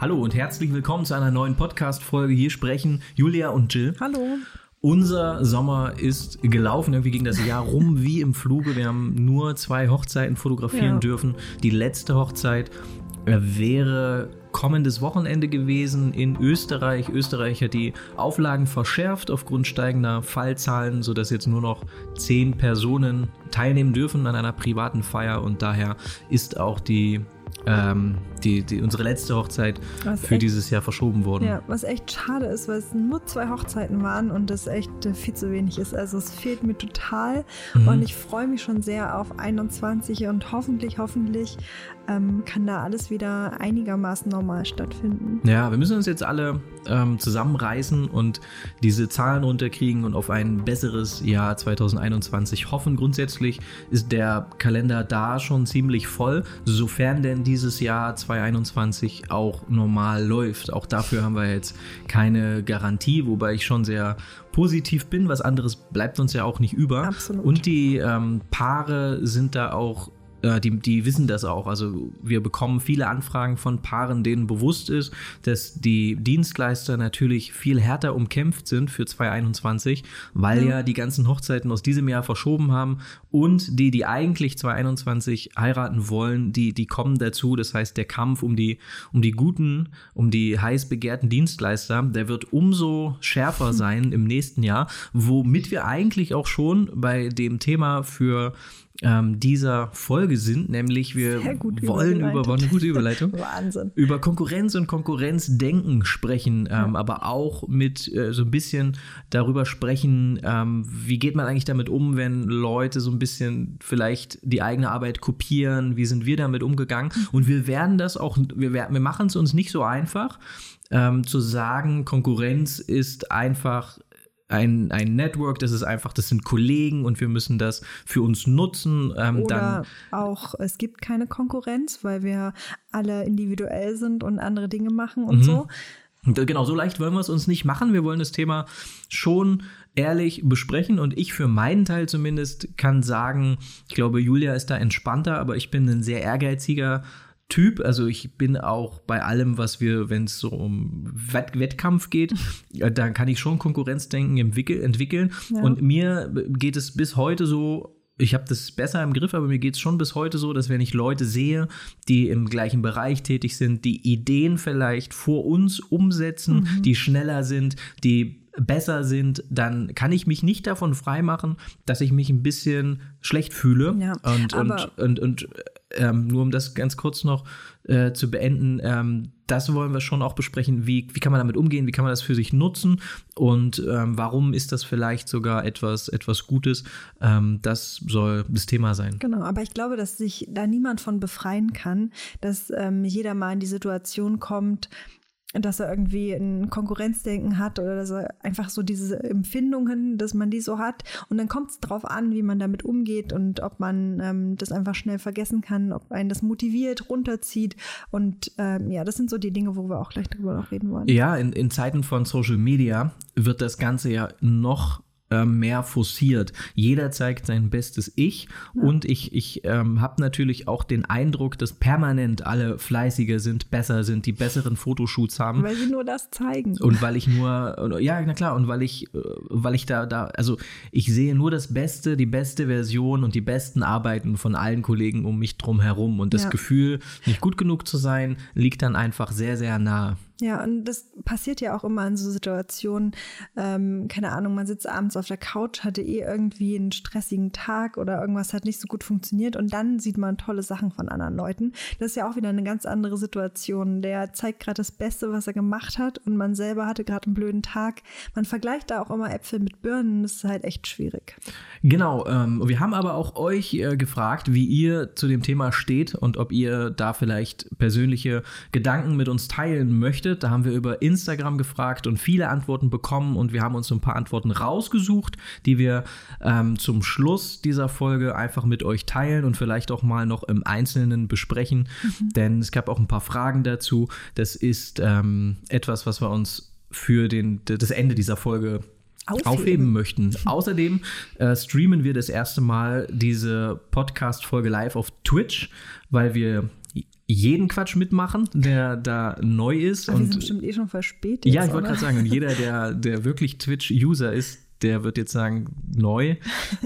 Hallo und herzlich willkommen zu einer neuen Podcast-Folge. Hier sprechen Julia und Jill. Hallo. Unser Sommer ist gelaufen. Irgendwie ging das Jahr rum wie im Fluge. Wir haben nur zwei Hochzeiten fotografieren Ja. dürfen. Die letzte Hochzeit äh, wäre kommendes Wochenende gewesen in Österreich. Österreich hat die Auflagen verschärft aufgrund steigender Fallzahlen, sodass jetzt nur noch zehn Personen teilnehmen dürfen an einer privaten Feier und daher ist auch die, ähm, die, die unsere letzte Hochzeit Was für echt- dieses Jahr verschoben worden. Ja, was echt schade ist, weil es nur zwei Hochzeiten waren und das echt äh, viel zu wenig ist. Also es fehlt mir total Mhm. und ich freue mich schon sehr auf 21 und hoffentlich, hoffentlich ähm, kann da alles wieder einigermaßen normal stattfinden. Ja, wir müssen uns jetzt alle ähm, zusammenreißen und diese Zahlen runterkriegen und auf ein besseres Jahr 2021 hoffen. Grundsätzlich ist der Kalender da schon ziemlich voll, sofern denn dieses Jahr 2021 auch normal läuft. Auch dafür haben wir jetzt keine Garantie, wobei ich schon sehr positiv bin. Was anderes bleibt uns ja auch nicht über. Absolut. Und die ähm, Paare sind da auch äh, die, die wissen das auch. Also wir bekommen viele Anfragen von Paaren, denen bewusst ist, dass die Dienstleister natürlich viel härter umkämpft sind für 2021, weil ja, Ja. die ganzen Hochzeiten aus diesem Jahr verschoben haben und die, die eigentlich 2021 heiraten wollen, die, die kommen dazu. Das heißt, der Kampf um die, um die guten, um die heiß begehrten Dienstleister, der wird umso schärfer sein im nächsten Jahr, womit wir eigentlich auch schon bei dem Thema für ähm, dieser Folge sind, nämlich wir wollen über war eine gute Überleitung. Wahnsinn. über Konkurrenz und Konkurrenzdenken sprechen, ähm, aber auch mit äh, so ein bisschen darüber sprechen, ähm, wie geht man eigentlich damit um, wenn Leute so ein bisschen vielleicht die eigene Arbeit kopieren, wie sind wir damit umgegangen? Und wir werden das auch, wir, wir machen es uns nicht so einfach, ähm, zu sagen, Konkurrenz ist einfach ein, ein Network, das ist einfach, das sind Kollegen und wir müssen das für uns nutzen. Ähm, dann Oder auch, es gibt keine Konkurrenz, weil wir alle individuell sind und andere Dinge machen und Mhm. so. Genau, so leicht wollen wir es uns nicht machen. Wir wollen das Thema schon ehrlich besprechen und ich für meinen Teil zumindest kann sagen, ich glaube, Julia ist da entspannter, aber ich bin ein sehr ehrgeiziger Typ. Also ich bin auch bei allem, was wir, wenn es so um Wett Wettkampf geht, äh, da kann ich schon Konkurrenzdenken entwickel entwickeln. Ja. Und mir geht es bis heute so, ich habe das besser im Griff, aber mir geht es schon bis heute so, dass wenn ich Leute sehe, die im gleichen Bereich tätig sind, die Ideen vielleicht vor uns umsetzen, Mhm. die schneller sind, die besser sind, dann kann ich mich nicht davon freimachen, dass ich mich ein bisschen schlecht fühle. Ja, und, und, und, und ähm, nur um das ganz kurz noch äh, zu beenden, ähm, das wollen wir schon auch besprechen. Wie, wie kann man damit umgehen? Wie kann man das für sich nutzen? Und ähm, warum ist das vielleicht sogar etwas, etwas Gutes? Ähm, das soll das Thema sein. Genau, aber ich glaube, dass sich da niemand von befreien kann, dass ähm, jeder mal in die Situation kommt, dass er irgendwie ein Konkurrenzdenken hat oder dass er einfach so diese Empfindungen, dass man die so hat. Und dann kommt es drauf an, wie man damit umgeht und ob man ähm, das einfach schnell vergessen kann, ob einen das motiviert, runterzieht. Und ähm, ja, das sind so die Dinge, wo wir auch gleich drüber noch reden wollen. Ja, in, in Zeiten von Social Media wird das Ganze ja noch mehr forciert. Jeder zeigt sein bestes Ich und ich, ich ähm, habe natürlich auch den Eindruck, dass permanent alle fleißiger sind, besser sind, die besseren Fotoshoots haben. Weil sie nur das zeigen. Und weil ich nur, ja, na klar, und weil ich, äh, weil ich da, da, also ich sehe nur das Beste, die beste Version und die besten Arbeiten von allen Kollegen um mich drum herum. Und das Ja. Gefühl, nicht gut genug zu sein, liegt dann einfach sehr, sehr nah. Ja, und das passiert ja auch immer in so Situationen, ähm, keine Ahnung, man sitzt abends auf der Couch, hatte eh irgendwie einen stressigen Tag oder irgendwas hat nicht so gut funktioniert und dann sieht man tolle Sachen von anderen Leuten. Das ist ja auch wieder eine ganz andere Situation. Der zeigt gerade das Beste, was er gemacht hat und man selber hatte gerade einen blöden Tag. Man vergleicht da auch immer Äpfel mit Birnen, das ist halt echt schwierig. Genau, ähm, wir haben aber auch euch äh, gefragt, wie ihr zu dem Thema steht und ob ihr da vielleicht persönliche Gedanken mit uns teilen möchtet. Da haben wir über Instagram gefragt und viele Antworten bekommen und wir haben uns ein paar Antworten rausgesucht, die wir ähm, zum Schluss dieser Folge einfach mit euch teilen und vielleicht auch mal noch im Einzelnen besprechen, denn es gab auch ein paar Fragen dazu. Das ist ähm, etwas, was wir uns für den, das Ende dieser Folge Aufheben. aufheben möchten. Außerdem äh, streamen wir das erste Mal diese Podcast-Folge live auf Twitch, weil wir jeden Quatsch mitmachen, der da neu ist. Aber und wir sind bestimmt eh schon verspätet. ja, ich wollte gerade sagen, und jeder, der, der wirklich Twitch-User ist, der wird jetzt sagen, neu.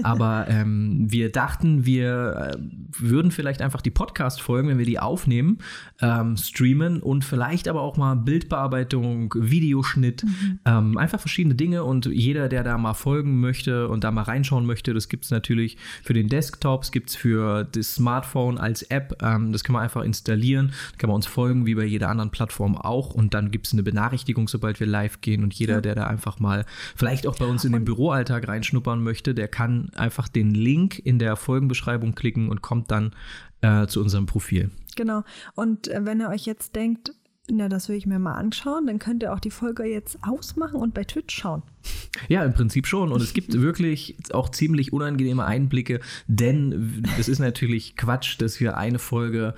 Aber ähm, wir dachten, wir äh, würden vielleicht einfach die Podcast-Folgen, wenn wir die aufnehmen, ähm, streamen und vielleicht aber auch mal Bildbearbeitung, Videoschnitt, Mhm. ähm, einfach verschiedene Dinge. Und jeder, der da mal folgen möchte und da mal reinschauen möchte, das gibt es natürlich für den Desktop, es gibt es für das Smartphone als App. Ähm, das kann man einfach installieren, kann man uns folgen, wie bei jeder anderen Plattform auch. Und dann gibt es eine Benachrichtigung, sobald wir live gehen. Und jeder, der da einfach mal vielleicht auch bei uns in den Büroalltag reinschnuppern möchte, der kann einfach den Link in der Folgenbeschreibung klicken und kommt dann äh, zu unserem Profil. Genau. Und äh, wenn ihr euch jetzt denkt, na, das will ich mir mal anschauen, dann könnt ihr auch die Folge jetzt ausmachen und bei Twitch schauen. Ja, im Prinzip schon. Und es gibt wirklich auch ziemlich unangenehme Einblicke, denn es ist natürlich Quatsch, dass wir eine Folge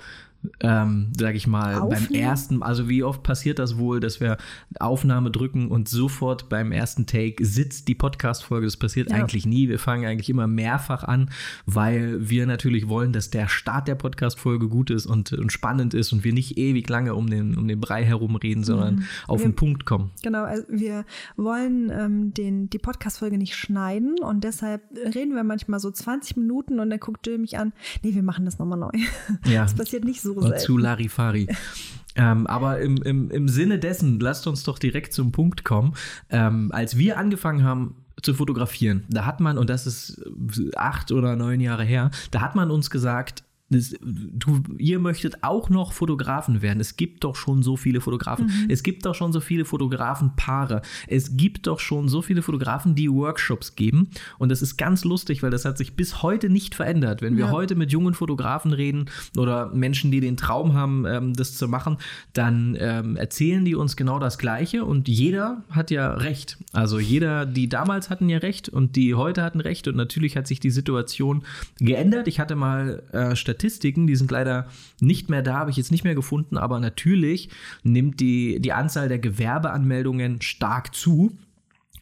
ähm, sag ich mal, beim Aufnehmen? ersten, also wie oft passiert das wohl, dass wir Aufnahme drücken und sofort beim ersten Take sitzt die Podcast-Folge. Das passiert Ja. eigentlich nie. Wir fangen eigentlich immer mehrfach an, weil wir natürlich wollen, dass der Start der Podcast-Folge gut ist und, und spannend ist und wir nicht ewig lange um den, um den Brei herumreden, sondern auf Wir- den Punkt kommen. Genau, also wir wollen ähm, den, die Podcast-Folge nicht schneiden und deshalb reden wir manchmal so 20 Minuten und dann guckt Jill mich an, nee, wir machen das nochmal neu. Ja. Das passiert nicht so Und selten. zu Larifari. ähm, aber im, im, im Sinne dessen, lasst uns doch direkt zum Punkt kommen. Ähm, als wir angefangen haben zu fotografieren, da hat man, und das ist acht oder neun Jahre her, da hat man uns gesagt, du, ihr möchtet auch noch Fotografen werden. Es gibt doch schon so viele Fotografen. Es gibt doch schon so viele Fotografenpaare. Es gibt doch schon so viele Fotografen, die Workshops geben. Und das ist ganz lustig, weil das hat sich bis heute nicht verändert. Wenn wir Ja. heute mit jungen Fotografen reden oder Menschen, die den Traum haben, ähm, das zu machen, dann ähm, erzählen die uns genau das Gleiche und jeder hat ja recht. Also jeder, die damals hatten ja recht und die heute hatten recht und natürlich hat sich die Situation geändert. Ich hatte mal äh, Statistiken, die sind leider nicht mehr da, habe ich jetzt nicht mehr gefunden, aber natürlich nimmt die, die Anzahl der Gewerbeanmeldungen stark zu.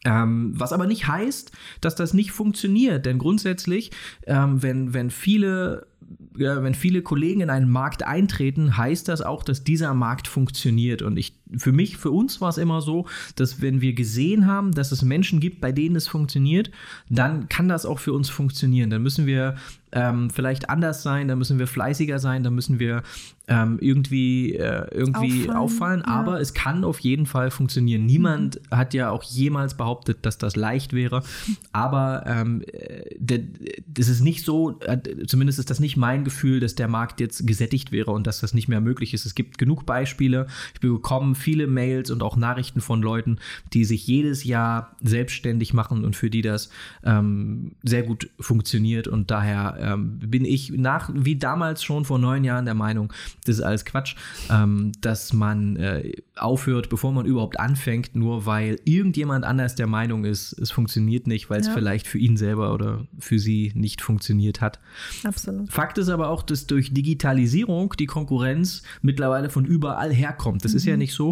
Ähm, was aber nicht heißt, dass das nicht funktioniert, denn grundsätzlich, ähm, wenn, wenn viele wenn viele Kollegen in einen Markt eintreten, heißt das auch, dass dieser Markt funktioniert. Und ich, für mich, für uns war es immer so, dass wenn wir gesehen haben, dass es Menschen gibt, bei denen es funktioniert, dann kann das auch für uns funktionieren. Dann müssen wir ähm, vielleicht anders sein, dann müssen wir fleißiger sein, dann müssen wir ähm, irgendwie, äh, irgendwie Auffallen, auffallen. ja. Aber es kann auf jeden Fall funktionieren. Niemand hat ja auch jemals behauptet, dass das leicht wäre. Aber ähm, äh, das ist nicht so, äh, zumindest ist das nicht mein Gefühl, dass der Markt jetzt gesättigt wäre und dass das nicht mehr möglich ist. Es gibt genug Beispiele. Ich bekomme viele Mails und auch Nachrichten von Leuten, die sich jedes Jahr selbstständig machen und für die das ähm, sehr gut funktioniert. Und daher ähm, bin ich nach, wie damals schon vor neun Jahren der Meinung, das ist alles Quatsch, ähm, dass man äh, aufhört, bevor man überhaupt anfängt, nur weil irgendjemand anders der Meinung ist, es funktioniert nicht, weil es Ja. vielleicht für ihn selber oder für sie nicht funktioniert hat. Absolut. Fakt ist aber auch, dass durch Digitalisierung die Konkurrenz mittlerweile von überall herkommt. Das ist ja nicht so.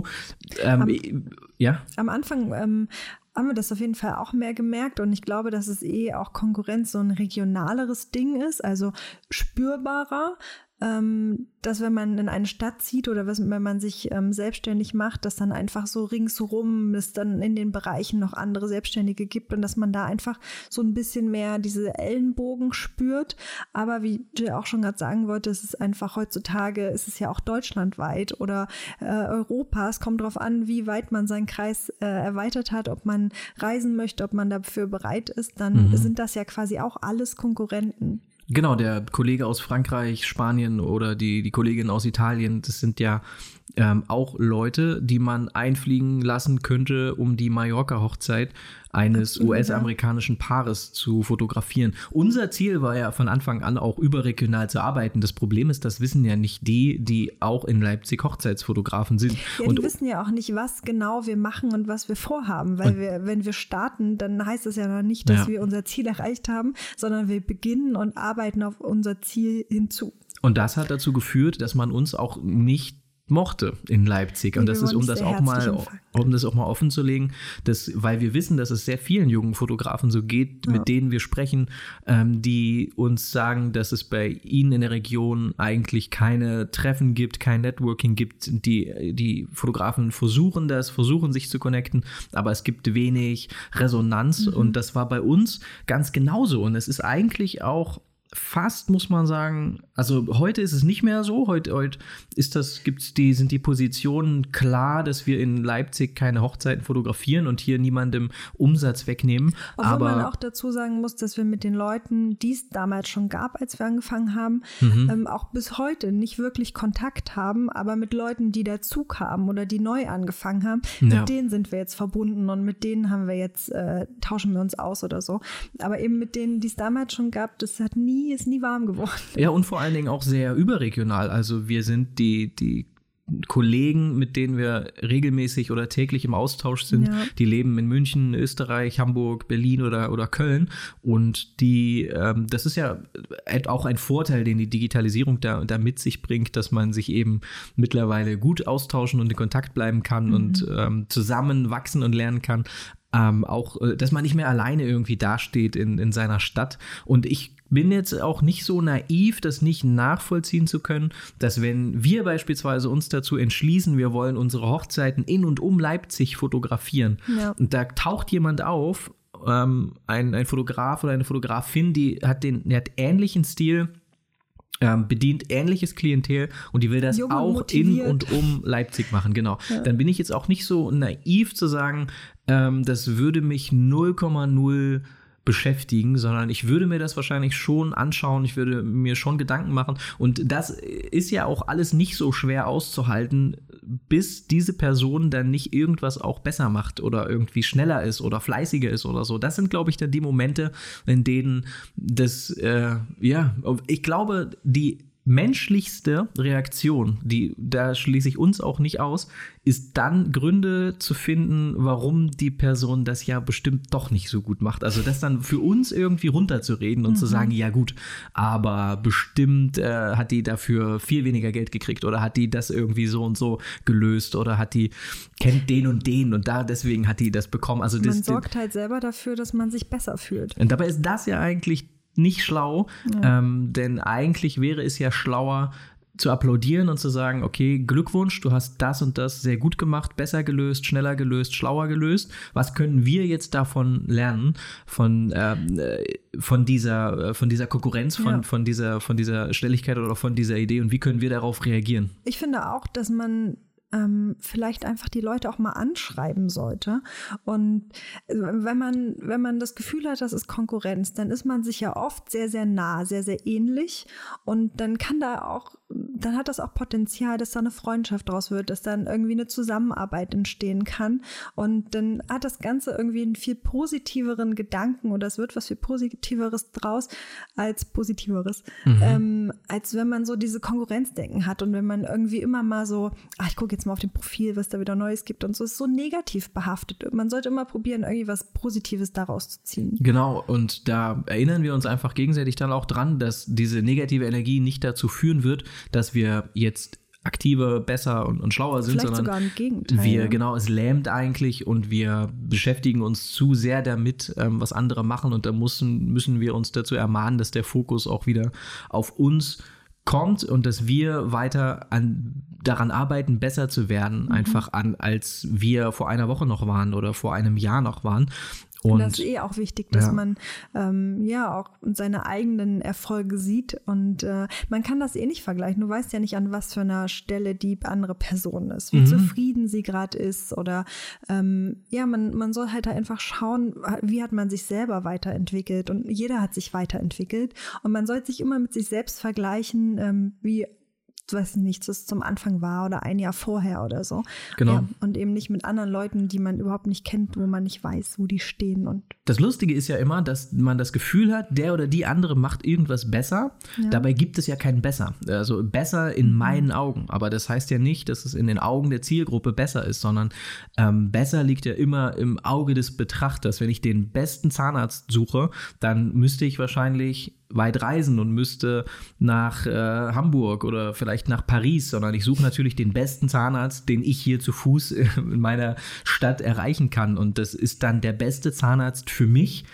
Ähm, ja, Am Anfang ähm, haben wir das auf jeden Fall auch mehr gemerkt und ich glaube, dass es eh auch Konkurrenz so ein regionaleres Ding ist, also spürbarer. Ähm, dass wenn man in eine Stadt zieht oder was, wenn man sich ähm, selbstständig macht, dass dann einfach so ringsrum es dann in den Bereichen noch andere Selbstständige gibt und dass man da einfach so ein bisschen mehr diese Ellenbogen spürt. Aber wie Jill auch schon gerade sagen wollte, es ist einfach heutzutage, es ist ja auch deutschlandweit oder äh, Europa. Es kommt darauf an, wie weit man seinen Kreis äh, erweitert hat, ob man reisen möchte, ob man dafür bereit ist. Dann sind das ja quasi auch alles Konkurrenten. Genau, der Kollege aus Frankreich, Spanien oder die, die Kollegin aus Italien, das sind ja ähm, auch Leute, die man einfliegen lassen könnte, um die Mallorca-Hochzeit eines. US-amerikanischen Paares zu fotografieren. Unser Ziel war ja von Anfang an auch überregional zu arbeiten. Das Problem ist, das wissen ja nicht die, die auch in Leipzig Hochzeitsfotografen sind. Ja, Und die wissen ja auch nicht, was genau wir machen und was wir vorhaben, weil wir, wenn wir starten, dann heißt das ja noch nicht, dass Ja. wir unser Ziel erreicht haben, sondern wir beginnen und arbeiten auf unser Ziel hinzu. Und das hat dazu geführt, dass man uns auch nicht mochte in Leipzig. Und das ist, um das auch mal, um das auch mal offen zu legen, dass, weil wir wissen, dass es sehr vielen jungen Fotografen so geht, ja. mit denen wir sprechen, ähm, die uns sagen, dass es bei ihnen in der Region eigentlich keine Treffen gibt, kein Networking gibt. Die, die Fotografen versuchen das, versuchen sich zu connecten, aber es gibt wenig Resonanz. Mhm. Und das war bei uns ganz genauso. Und es ist eigentlich auch fast, muss man sagen, also heute ist es nicht mehr so. Heute, heute ist das, gibt's die, sind die Positionen klar, dass wir in Leipzig keine Hochzeiten fotografieren und hier niemandem Umsatz wegnehmen. Obwohl Aber man auch dazu sagen muss, dass wir mit den Leuten, die es damals schon gab, als wir angefangen haben, mhm. ähm, auch bis heute nicht wirklich Kontakt haben, aber mit Leuten, die dazu kamen oder die neu angefangen haben, ja. mit denen sind wir jetzt verbunden und mit denen haben wir jetzt, äh, tauschen wir uns aus oder so. Aber eben mit denen, die es damals schon gab, das hat nie, ist nie warm geworden. Ja, und vor allen Dingen auch sehr überregional. Also wir sind die, die Kollegen, mit denen wir regelmäßig oder täglich im Austausch sind, ja. die leben in München, Österreich, Hamburg, Berlin oder, oder Köln. Und die, ähm, das ist ja auch ein Vorteil, den die Digitalisierung da, da mit sich bringt, dass man sich eben mittlerweile gut austauschen und in Kontakt bleiben kann mhm. und ähm, zusammen wachsen und lernen kann. Ähm, auch, äh, dass man nicht mehr alleine irgendwie dasteht in, in seiner Stadt. Und ich bin jetzt auch nicht so naiv, das nicht nachvollziehen zu können, dass wenn wir beispielsweise uns dazu entschließen, wir wollen unsere Hochzeiten in und um Leipzig fotografieren, ja. und da taucht jemand auf, ähm, ein, ein Fotograf oder eine Fotografin, die hat den, die hat ähnlichen Stil, ähm, bedient ähnliches Klientel und die will das Jung auch motiviert. in und um Leipzig machen, genau. Ja. Dann bin ich jetzt auch nicht so naiv zu sagen, ähm, das würde mich 0,0 beschäftigen, sondern ich würde mir das wahrscheinlich schon anschauen, ich würde mir schon Gedanken machen und das ist ja auch alles nicht so schwer auszuhalten, bis diese Person dann nicht irgendwas auch besser macht oder irgendwie schneller ist oder fleißiger ist oder so. Das sind, glaube ich, dann die Momente, in denen das, äh, ja, ich glaube, die menschlichste Reaktion, die da schließe ich uns auch nicht aus, ist dann Gründe zu finden, warum die Person das ja bestimmt doch nicht so gut macht. Also das dann für uns irgendwie runterzureden und mhm. zu sagen, ja gut, aber bestimmt äh, hat die dafür viel weniger Geld gekriegt oder hat die das irgendwie so und so gelöst oder hat die kennt den und den und da deswegen hat die das bekommen. Also man das, sorgt halt selber dafür, dass man sich besser fühlt. Und dabei ist das ja eigentlich nicht schlau, ja. ähm, denn eigentlich wäre es ja schlauer, zu applaudieren und zu sagen, okay, Glückwunsch, du hast das und das sehr gut gemacht, besser gelöst, schneller gelöst, schlauer gelöst. Was können wir jetzt davon lernen von, ähm, äh, von dieser, äh, von dieser Konkurrenz, von, ja. von dieser, von dieser Schnelligkeit oder von dieser Idee und wie können wir darauf reagieren? Ich finde auch, dass man ähm, vielleicht einfach die Leute auch mal anschreiben sollte. Und äh, wenn man, wenn man das Gefühl hat, das ist Konkurrenz, dann ist man sich ja oft sehr, sehr nah, sehr, sehr ähnlich. Und dann kann da auch dann hat das auch Potenzial, dass da eine Freundschaft draus wird, dass dann irgendwie eine Zusammenarbeit entstehen kann. Und dann hat das Ganze irgendwie einen viel positiveren Gedanken oder es wird was viel Positiveres draus als Positiveres. Mhm. Ähm, als wenn man so diese Konkurrenzdenken hat und wenn man irgendwie immer mal so, ach, ich gucke jetzt mal auf dem Profil, was da wieder Neues gibt und so, ist so negativ behaftet. Man sollte immer probieren, irgendwie was Positives daraus zu ziehen. Genau, und da erinnern wir uns einfach gegenseitig dann auch dran, dass diese negative Energie nicht dazu führen wird, dass wir jetzt aktiver, besser und, und schlauer sind, Vielleicht sondern sogar im Gegenteil, wir, genau, es lähmt eigentlich und wir beschäftigen uns zu sehr damit, ähm, was andere machen und da müssen, müssen wir uns dazu ermahnen, dass der Fokus auch wieder auf uns kommt und dass wir weiter an, daran arbeiten, besser zu werden, mhm. einfach an, als wir vor einer Woche noch waren oder vor einem Jahr noch waren. Und das ist eh auch wichtig, dass ja. man ähm, ja auch seine eigenen Erfolge sieht und äh, man kann das eh nicht vergleichen. Du weißt ja nicht, an was für einer Stelle die andere Person ist, wie mhm. zufrieden sie gerade ist oder ähm, ja, man, man soll halt einfach schauen, wie hat man sich selber weiterentwickelt und jeder hat sich weiterentwickelt und man soll sich immer mit sich selbst vergleichen, ähm, wie weiß nicht, das zum Anfang war oder ein Jahr vorher oder so. Genau. Ja, und eben nicht mit anderen Leuten, die man überhaupt nicht kennt, wo man nicht weiß, wo die stehen. Und das Lustige ist ja immer, dass man das Gefühl hat, der oder die andere macht irgendwas besser. Ja. Dabei gibt es ja kein besser. Also besser in mhm. meinen Augen. Aber das heißt ja nicht, dass es in den Augen der Zielgruppe besser ist, sondern ähm, besser liegt ja immer im Auge des Betrachters. Wenn ich den besten Zahnarzt suche, dann müsste ich wahrscheinlich weit reisen und müsste nach äh, Hamburg oder vielleicht nach Paris, sondern ich suche natürlich den besten Zahnarzt, den ich hier zu Fuß in meiner Stadt erreichen kann. Und das ist dann der beste Zahnarzt für mich.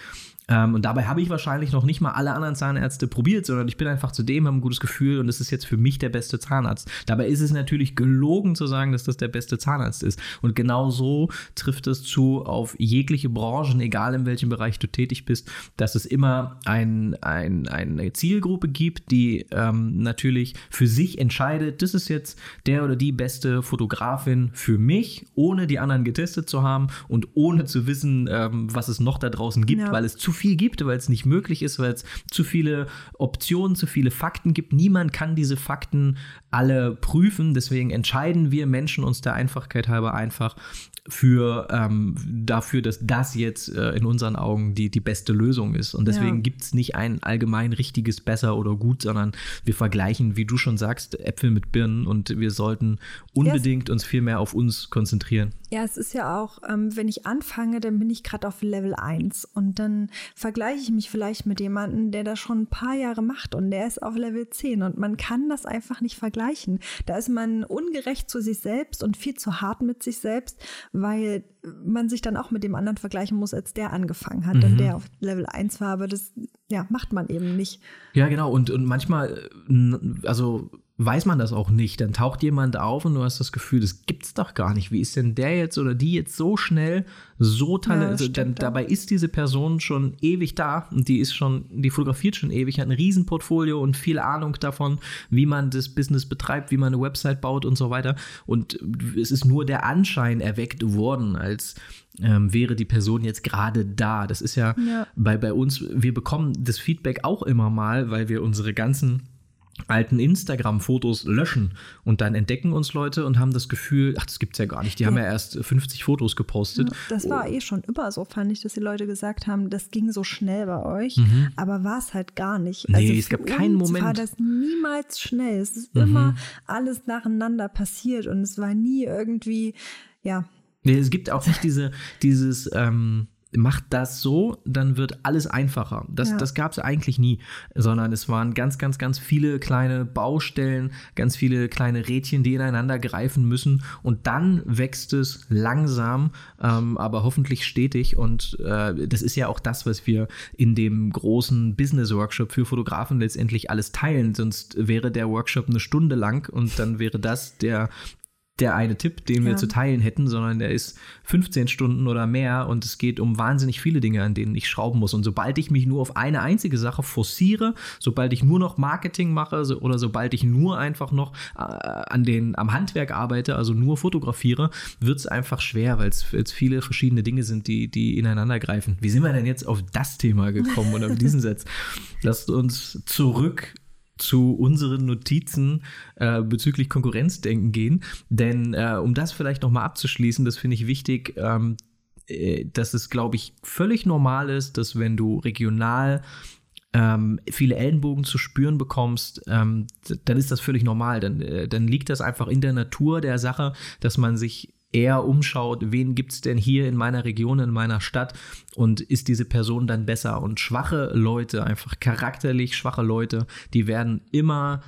Ähm, und dabei habe ich wahrscheinlich noch nicht mal alle anderen Zahnärzte probiert, sondern ich bin einfach zu dem, habe ein gutes Gefühl und es ist jetzt für mich der beste Zahnarzt. Dabei ist es natürlich gelogen zu sagen, dass das der beste Zahnarzt ist. Und genau so trifft es zu auf jegliche Branchen, egal in welchem Bereich du tätig bist, dass es immer ein, ein, eine Zielgruppe gibt, die ähm, natürlich für sich entscheidet, das ist jetzt der oder die beste Fotografin für mich, ohne die anderen getestet zu haben und ohne zu wissen, ähm, was es noch da draußen gibt, ja. weil es zu viel gibt, weil es nicht möglich ist, weil es zu viele Optionen, zu viele Fakten gibt. Niemand kann diese Fakten alle prüfen. Deswegen entscheiden wir Menschen uns der Einfachkeit halber einfach für ähm, dafür, dass das jetzt äh, in unseren Augen die, die beste Lösung ist. Und deswegen ja. gibt es nicht ein allgemein richtiges besser oder gut, sondern wir vergleichen, wie du schon sagst, Äpfel mit Birnen und wir sollten unbedingt ja, uns viel mehr auf uns konzentrieren. Ja, es ist ja auch, ähm, wenn ich anfange, dann bin ich gerade auf Level 1 und dann vergleiche ich mich vielleicht mit jemandem, der das schon ein paar Jahre macht und der ist auf Level 10 und man kann das einfach nicht vergleichen. Da ist man ungerecht zu sich selbst und viel zu hart mit sich selbst, weil man sich dann auch mit dem anderen vergleichen muss, als der angefangen hat mhm. und der auf Level 1 war, aber das ja, macht man eben nicht. Ja, genau und, und manchmal, also weiß man das auch nicht. Dann taucht jemand auf und du hast das Gefühl, das gibt's doch gar nicht. Wie ist denn der jetzt oder die jetzt so schnell, so talentiert? Ja, dabei ist diese Person schon ewig da und die ist schon, die fotografiert schon ewig, hat ein Riesenportfolio und viel Ahnung davon, wie man das Business betreibt, wie man eine Website baut und so weiter. Und es ist nur der Anschein erweckt worden, als ähm, wäre die Person jetzt gerade da. Das ist ja, ja. Bei, bei uns, wir bekommen das Feedback auch immer mal, weil wir unsere ganzen alten Instagram-Fotos löschen und dann entdecken uns Leute und haben das Gefühl, ach, das gibt's ja gar nicht. Die ja. haben ja erst 50 Fotos gepostet. Das war oh. eh schon immer so, fand ich, dass die Leute gesagt haben, das ging so schnell bei euch, mhm. aber war es halt gar nicht. Nee, also es gab keinen Moment. war das niemals schnell. Es ist mhm. immer alles nacheinander passiert und es war nie irgendwie, ja. Nee, es gibt auch nicht diese, dieses, ähm, macht das so, dann wird alles einfacher. Das, ja. das gab es eigentlich nie, sondern es waren ganz, ganz, ganz viele kleine Baustellen, ganz viele kleine Rädchen, die ineinander greifen müssen und dann wächst es langsam, ähm, aber hoffentlich stetig und äh, das ist ja auch das, was wir in dem großen Business Workshop für Fotografen letztendlich alles teilen, sonst wäre der Workshop eine Stunde lang und dann wäre das der der eine Tipp, den wir zu teilen hätten, sondern der ist 15 Stunden oder mehr und es geht um wahnsinnig viele Dinge, an denen ich schrauben muss. Und sobald ich mich nur auf eine einzige Sache forciere, sobald ich nur noch Marketing mache so, oder sobald ich nur einfach noch äh, an den, am Handwerk arbeite, also nur fotografiere, wird es einfach schwer, weil es viele verschiedene Dinge sind, die, die ineinander greifen. Wie sind wir denn jetzt auf das Thema gekommen oder auf diesen Satz? Lasst uns zurück zu unseren Notizen äh, bezüglich Konkurrenzdenken gehen. Denn äh, um das vielleicht nochmal abzuschließen, das finde ich wichtig, ähm, äh, dass es, glaube ich, völlig normal ist, dass wenn du regional ähm, viele Ellenbogen zu spüren bekommst, ähm, dann ist das völlig normal. Dann, äh, dann liegt das einfach in der Natur der Sache, dass man sich eher umschaut, wen gibt es denn hier in meiner Region, in meiner Stadt und ist diese Person dann besser? Und schwache Leute, einfach charakterlich schwache Leute, die werden immer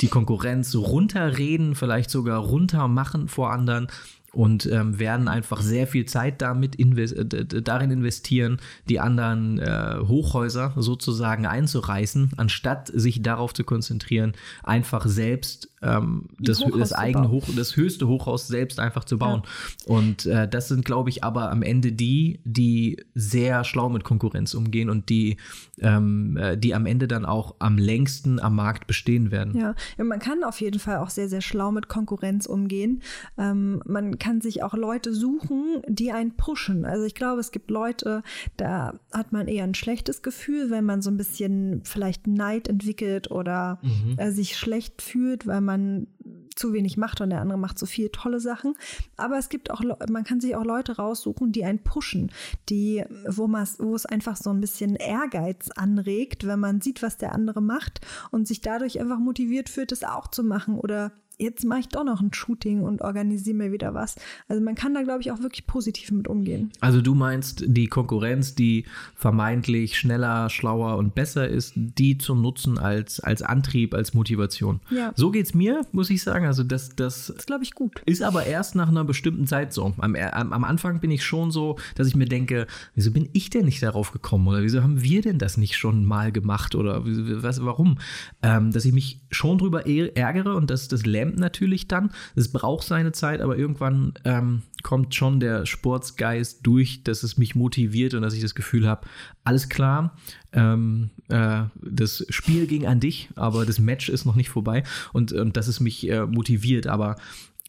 die Konkurrenz runterreden, vielleicht sogar runtermachen vor anderen und ähm, werden einfach sehr viel Zeit damit invest darin investieren, die anderen äh, Hochhäuser sozusagen einzureißen, anstatt sich darauf zu konzentrieren, einfach selbst ähm, das, das eigene Hoch, das höchste Hochhaus selbst einfach zu bauen. Ja. Und äh, das sind, glaube ich, aber am Ende die, die sehr schlau mit Konkurrenz umgehen und die, ähm, äh, die am Ende dann auch am längsten am Markt bestehen werden. Ja. ja, man kann auf jeden Fall auch sehr, sehr schlau mit Konkurrenz umgehen. Ähm, man kann sich auch Leute suchen, die einen pushen. Also ich glaube, es gibt Leute, da hat man eher ein schlechtes Gefühl, wenn man so ein bisschen vielleicht Neid entwickelt oder mhm. äh, sich schlecht fühlt, weil man man zu wenig macht und der andere macht so viel tolle Sachen. Aber es gibt auch, man kann sich auch Leute raussuchen, die einen pushen, die, wo, man, wo es einfach so ein bisschen Ehrgeiz anregt, wenn man sieht, was der andere macht und sich dadurch einfach motiviert fühlt, es auch zu machen oder jetzt mache ich doch noch ein Shooting und organisiere mir wieder was. Also man kann da, glaube ich, auch wirklich positiv mit umgehen. Also du meinst, die Konkurrenz, die vermeintlich schneller, schlauer und besser ist, die zu nutzen als, als Antrieb, als Motivation. Ja. So geht es mir, muss ich sagen. Also das, das, Das glaube ich gut. ist aber erst nach einer bestimmten Zeit so. Am, am, am Anfang bin ich schon so, dass ich mir denke, wieso bin ich denn nicht darauf gekommen oder wieso haben wir denn das nicht schon mal gemacht oder was, warum? Ähm, dass ich mich schon drüber ä- ärgere und das, das lähmt natürlich dann. Es braucht seine Zeit, aber irgendwann ähm, kommt schon der Sportsgeist durch, dass es mich motiviert und dass ich das Gefühl habe, alles klar, ähm, äh, das Spiel ging an dich, aber das Match ist noch nicht vorbei und, und dass es mich äh, motiviert, aber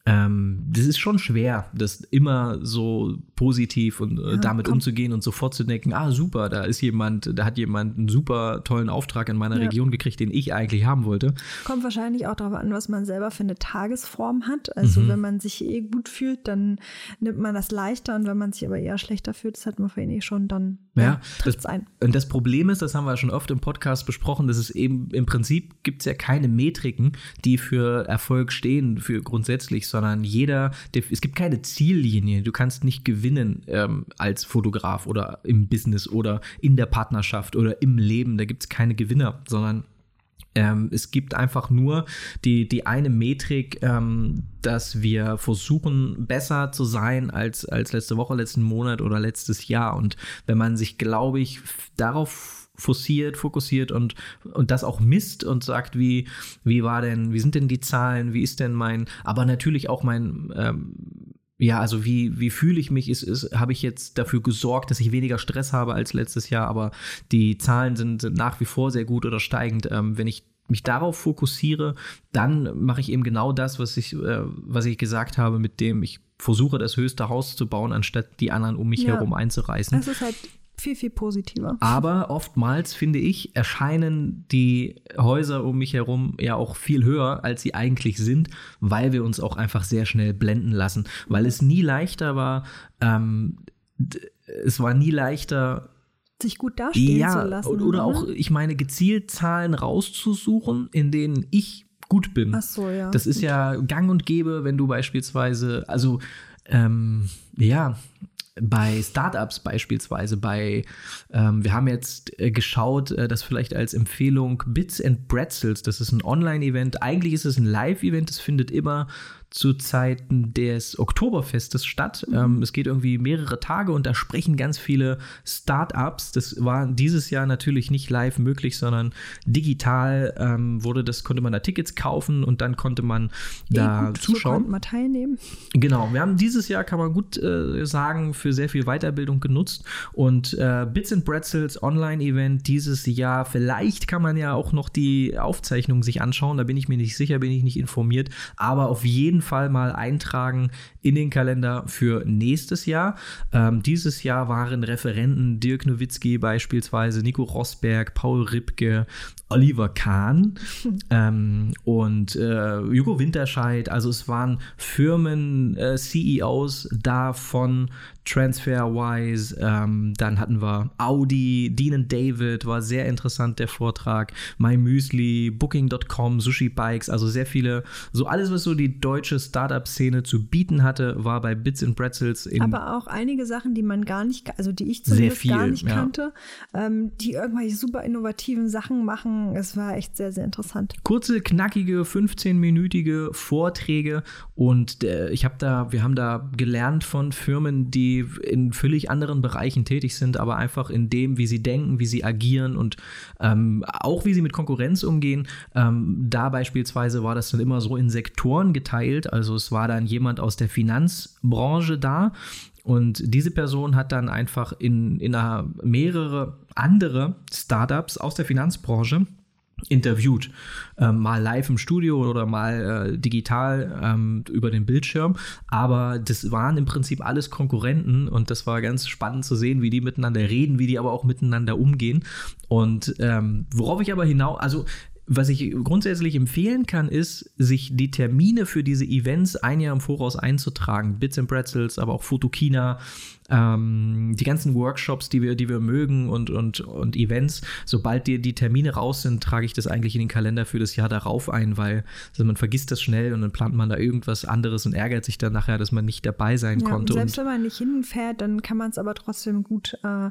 ähm, das ist schon schwer, das immer so positiv und äh, Ja, damit kommt- umzugehen und sofort zu denken, ah super, da ist jemand, da hat jemand einen super tollen Auftrag in meiner Ja. Region gekriegt, den ich eigentlich haben wollte. Kommt wahrscheinlich auch darauf an, was man selber für eine Tagesform hat. Also Mhm. wenn man sich eh gut fühlt, dann nimmt man das leichter und wenn man sich aber eher schlechter fühlt, das hat man vorhin eh schon, dann Ja, das-. Und das Problem ist, das haben wir schon oft im Podcast besprochen, dass es eben im Prinzip gibt es ja keine Metriken, die für Erfolg stehen, für grundsätzlich, sondern jeder, der, es gibt keine Ziellinie. Du kannst nicht gewinnen ähm, als Fotograf oder im Business oder in der Partnerschaft oder im Leben. Da gibt es keine Gewinner, sondern ähm, es gibt einfach nur die, die eine Metrik, ähm, dass wir versuchen, besser zu sein als, als letzte Woche, letzten Monat oder letztes Jahr. Und wenn man sich, glaube ich, darauf forciert, fokussiert und, und das auch misst und sagt, wie, wie war denn, wie sind denn die Zahlen, wie ist denn mein, aber natürlich auch mein, ähm, ja, also wie, wie fühle ich mich? Ist, ist, habe ich jetzt dafür gesorgt, dass ich weniger Stress habe als letztes Jahr, aber die Zahlen sind, nach wie vor sehr gut oder steigend. Ähm, wenn ich mich darauf fokussiere, dann mache ich eben genau das, was ich, äh, was ich gesagt habe, mit dem ich versuche, das höchste Haus zu bauen, anstatt die anderen um mich Ja. herum einzureißen. Es ist halt viel, viel positiver. Aber oftmals, finde ich, erscheinen die Häuser um mich herum ja auch viel höher, als sie eigentlich sind, weil wir uns auch einfach sehr schnell blenden lassen. Weil es nie leichter war, ähm, es war nie leichter, Sich gut dastehen ja, zu lassen. oder ne? auch, ich meine, gezielt Zahlen rauszusuchen, in denen ich gut bin. Ach so, ja. Das ist ja gang und gäbe, wenn du beispielsweise, also ähm, ja, bei Startups beispielsweise, bei, ähm, wir haben jetzt äh, geschaut, äh, das vielleicht als Empfehlung Bits and Pretzels, das ist ein Online-Event, eigentlich ist es ein Live-Event, es findet immer zu Zeiten des Oktoberfestes statt. Ähm, es geht irgendwie mehrere Tage und da sprechen ganz viele Startups. Das war dieses Jahr natürlich nicht live möglich, sondern digital ähm, wurde das, konnte man da Tickets kaufen und dann konnte man da so zuschauen. konnte man teilnehmen. Genau, wir haben dieses Jahr, kann man gut äh, sagen, für sehr viel Weiterbildung genutzt. Und äh, Bits and Pretzels Online-Event dieses Jahr, vielleicht kann man ja auch noch die Aufzeichnung sich anschauen, da bin ich mir nicht sicher, bin ich nicht informiert, aber auf jeden Fall mal eintragen in den Kalender für nächstes Jahr. Ähm, dieses Jahr waren Referenten Dirk Nowitzki beispielsweise, Nico Rosberg, Paul Ripke, Oliver Kahn ähm, und äh, Hugo Winterscheid. Also es waren Firmen, äh, CEOs da von TransferWise. Ähm, dann hatten wir Audi, Dean David, war sehr interessant der Vortrag. MyMüsli, Booking.com, Sushi Bikes, also sehr viele, so alles, was so die deutsche Startup-Szene zu bieten hatte, war bei Bits and Pretzels in Aber auch einige Sachen, die man gar nicht, also die ich Sehr zumindest viel, gar nicht ja. kannte, ähm, die irgendwelche super innovativen Sachen machen. Es war echt sehr, sehr interessant. kurze, knackige, 15-minütige Vorträge und äh, ich habe da, wir haben da gelernt von Firmen, die in völlig anderen Bereichen tätig sind, aber einfach in dem, wie sie denken, wie sie agieren und ähm, auch wie sie mit Konkurrenz umgehen. Ähm, da beispielsweise war das dann immer so in Sektoren geteilt, also es war dann jemand aus der Finanzbranche da und diese Person hat dann einfach in, in einer, mehrere andere Startups aus der Finanzbranche interviewt. Ähm, mal live im Studio oder mal äh, digital ähm, über den Bildschirm. Aber das waren im Prinzip alles Konkurrenten und das war ganz spannend zu sehen, wie die miteinander reden, wie die aber auch miteinander umgehen. Und ähm, worauf ich aber hinaus, also was ich grundsätzlich empfehlen kann, ist, sich die Termine für diese Events ein Jahr im Voraus einzutragen. Bits and Pretzels, aber auch Fotokina, ähm, die ganzen Workshops, die wir, die wir mögen und, und, und Events. Sobald die, die Termine raus sind, trage ich das eigentlich in den Kalender für das Jahr darauf ein, weil also man vergisst das schnell und dann plant man da irgendwas anderes und ärgert sich dann nachher, dass man nicht dabei sein ja, konnte. Und selbst und wenn man nicht hinfährt, dann kann man es aber trotzdem gut äh,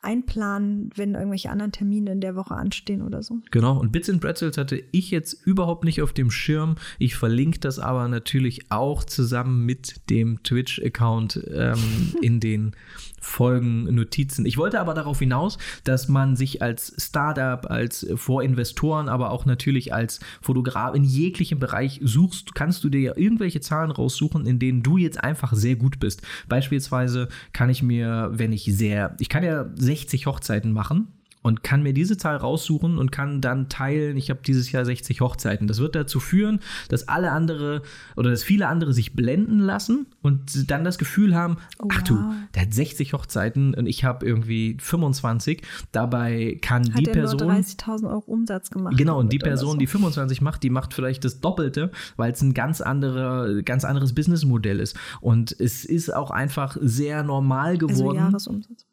einplanen, wenn irgendwelche anderen Termine in der Woche anstehen oder so. Genau, und Bits and Pretzels hatte ich jetzt überhaupt nicht auf dem Schirm. Ich verlinke das aber natürlich auch zusammen mit dem Twitch-Account ähm, in den den Folgen Notizen. Ich wollte aber darauf hinaus, dass man sich als Startup, als Vorinvestoren, aber auch natürlich als Fotograf in jeglichem Bereich suchst, kannst du dir ja irgendwelche Zahlen raussuchen, in denen du jetzt einfach sehr gut bist. Beispielsweise kann ich mir, wenn ich sehr, ich kann ja 60 Hochzeiten machen und kann mir diese Zahl raussuchen und kann dann teilen, ich habe dieses Jahr 60 Hochzeiten. Das wird dazu führen, dass alle andere oder dass viele andere sich blenden lassen und dann das Gefühl haben, oh, ach du, der hat 60 Hochzeiten und ich habe irgendwie 25. Dabei kann hat die Person 30.000 Euro Umsatz gemacht. Genau, und die Person, so. die 25 macht, die macht vielleicht das Doppelte, weil es ein ganz andere, ganz anderes Businessmodell ist. Und es ist auch einfach sehr normal also geworden. Also Jahresumsatz.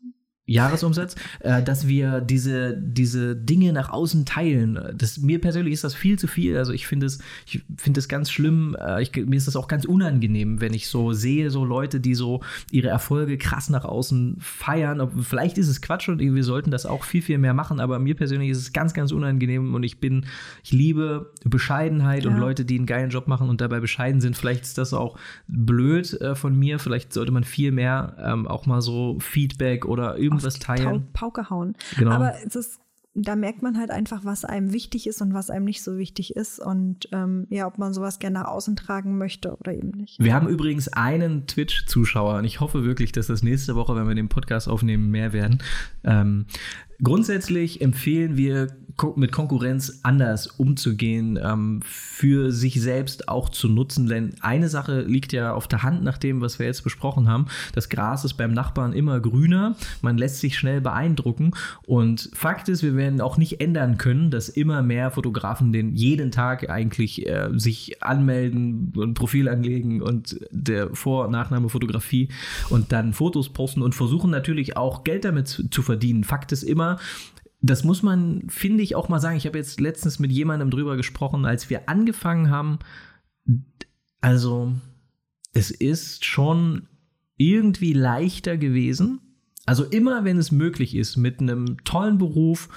Jahresumsatz, äh, dass wir diese, diese Dinge nach außen teilen. Das, mir persönlich ist das viel zu viel. Also ich finde es, ich finde es ganz schlimm. Äh, ich, mir ist das auch ganz unangenehm, wenn ich so sehe, so Leute, die so ihre Erfolge krass nach außen feiern. Ob, vielleicht ist es Quatsch und wir sollten das auch viel, viel mehr machen, aber mir persönlich ist es ganz, ganz unangenehm und ich bin, ich liebe Bescheidenheit ja. und Leute, die einen geilen Job machen und dabei bescheiden sind. Vielleicht ist das auch blöd äh, von mir. Vielleicht sollte man viel mehr ähm, auch mal so Feedback oder irgendwas teilen. Pauke hauen. Genau. Aber es ist, da merkt man halt einfach, was einem wichtig ist und was einem nicht so wichtig ist und ähm, ja, ob man sowas gerne nach außen tragen möchte oder eben nicht. Wir haben übrigens einen Twitch-Zuschauer und ich hoffe wirklich, dass das nächste Woche, wenn wir den Podcast aufnehmen, mehr werden. Ähm, Grundsätzlich empfehlen wir, mit Konkurrenz anders umzugehen, ähm, für sich selbst auch zu nutzen. Denn eine Sache liegt ja auf der Hand nach dem, was wir jetzt besprochen haben. Das Gras ist beim Nachbarn immer grüner. Man lässt sich schnell beeindrucken. Und Fakt ist, wir werden auch nicht ändern können, dass immer mehr Fotografen den jeden Tag eigentlich äh, sich anmelden und Profil anlegen und der Vor- und Nachname Fotografie und dann Fotos posten und versuchen natürlich auch Geld damit zu verdienen. Fakt ist immer, das muss man, finde ich, auch mal sagen. Ich habe jetzt letztens mit jemandem drüber gesprochen, als wir angefangen haben. Also, es ist schon irgendwie leichter gewesen. Also immer, wenn es möglich ist, mit einem tollen Beruf,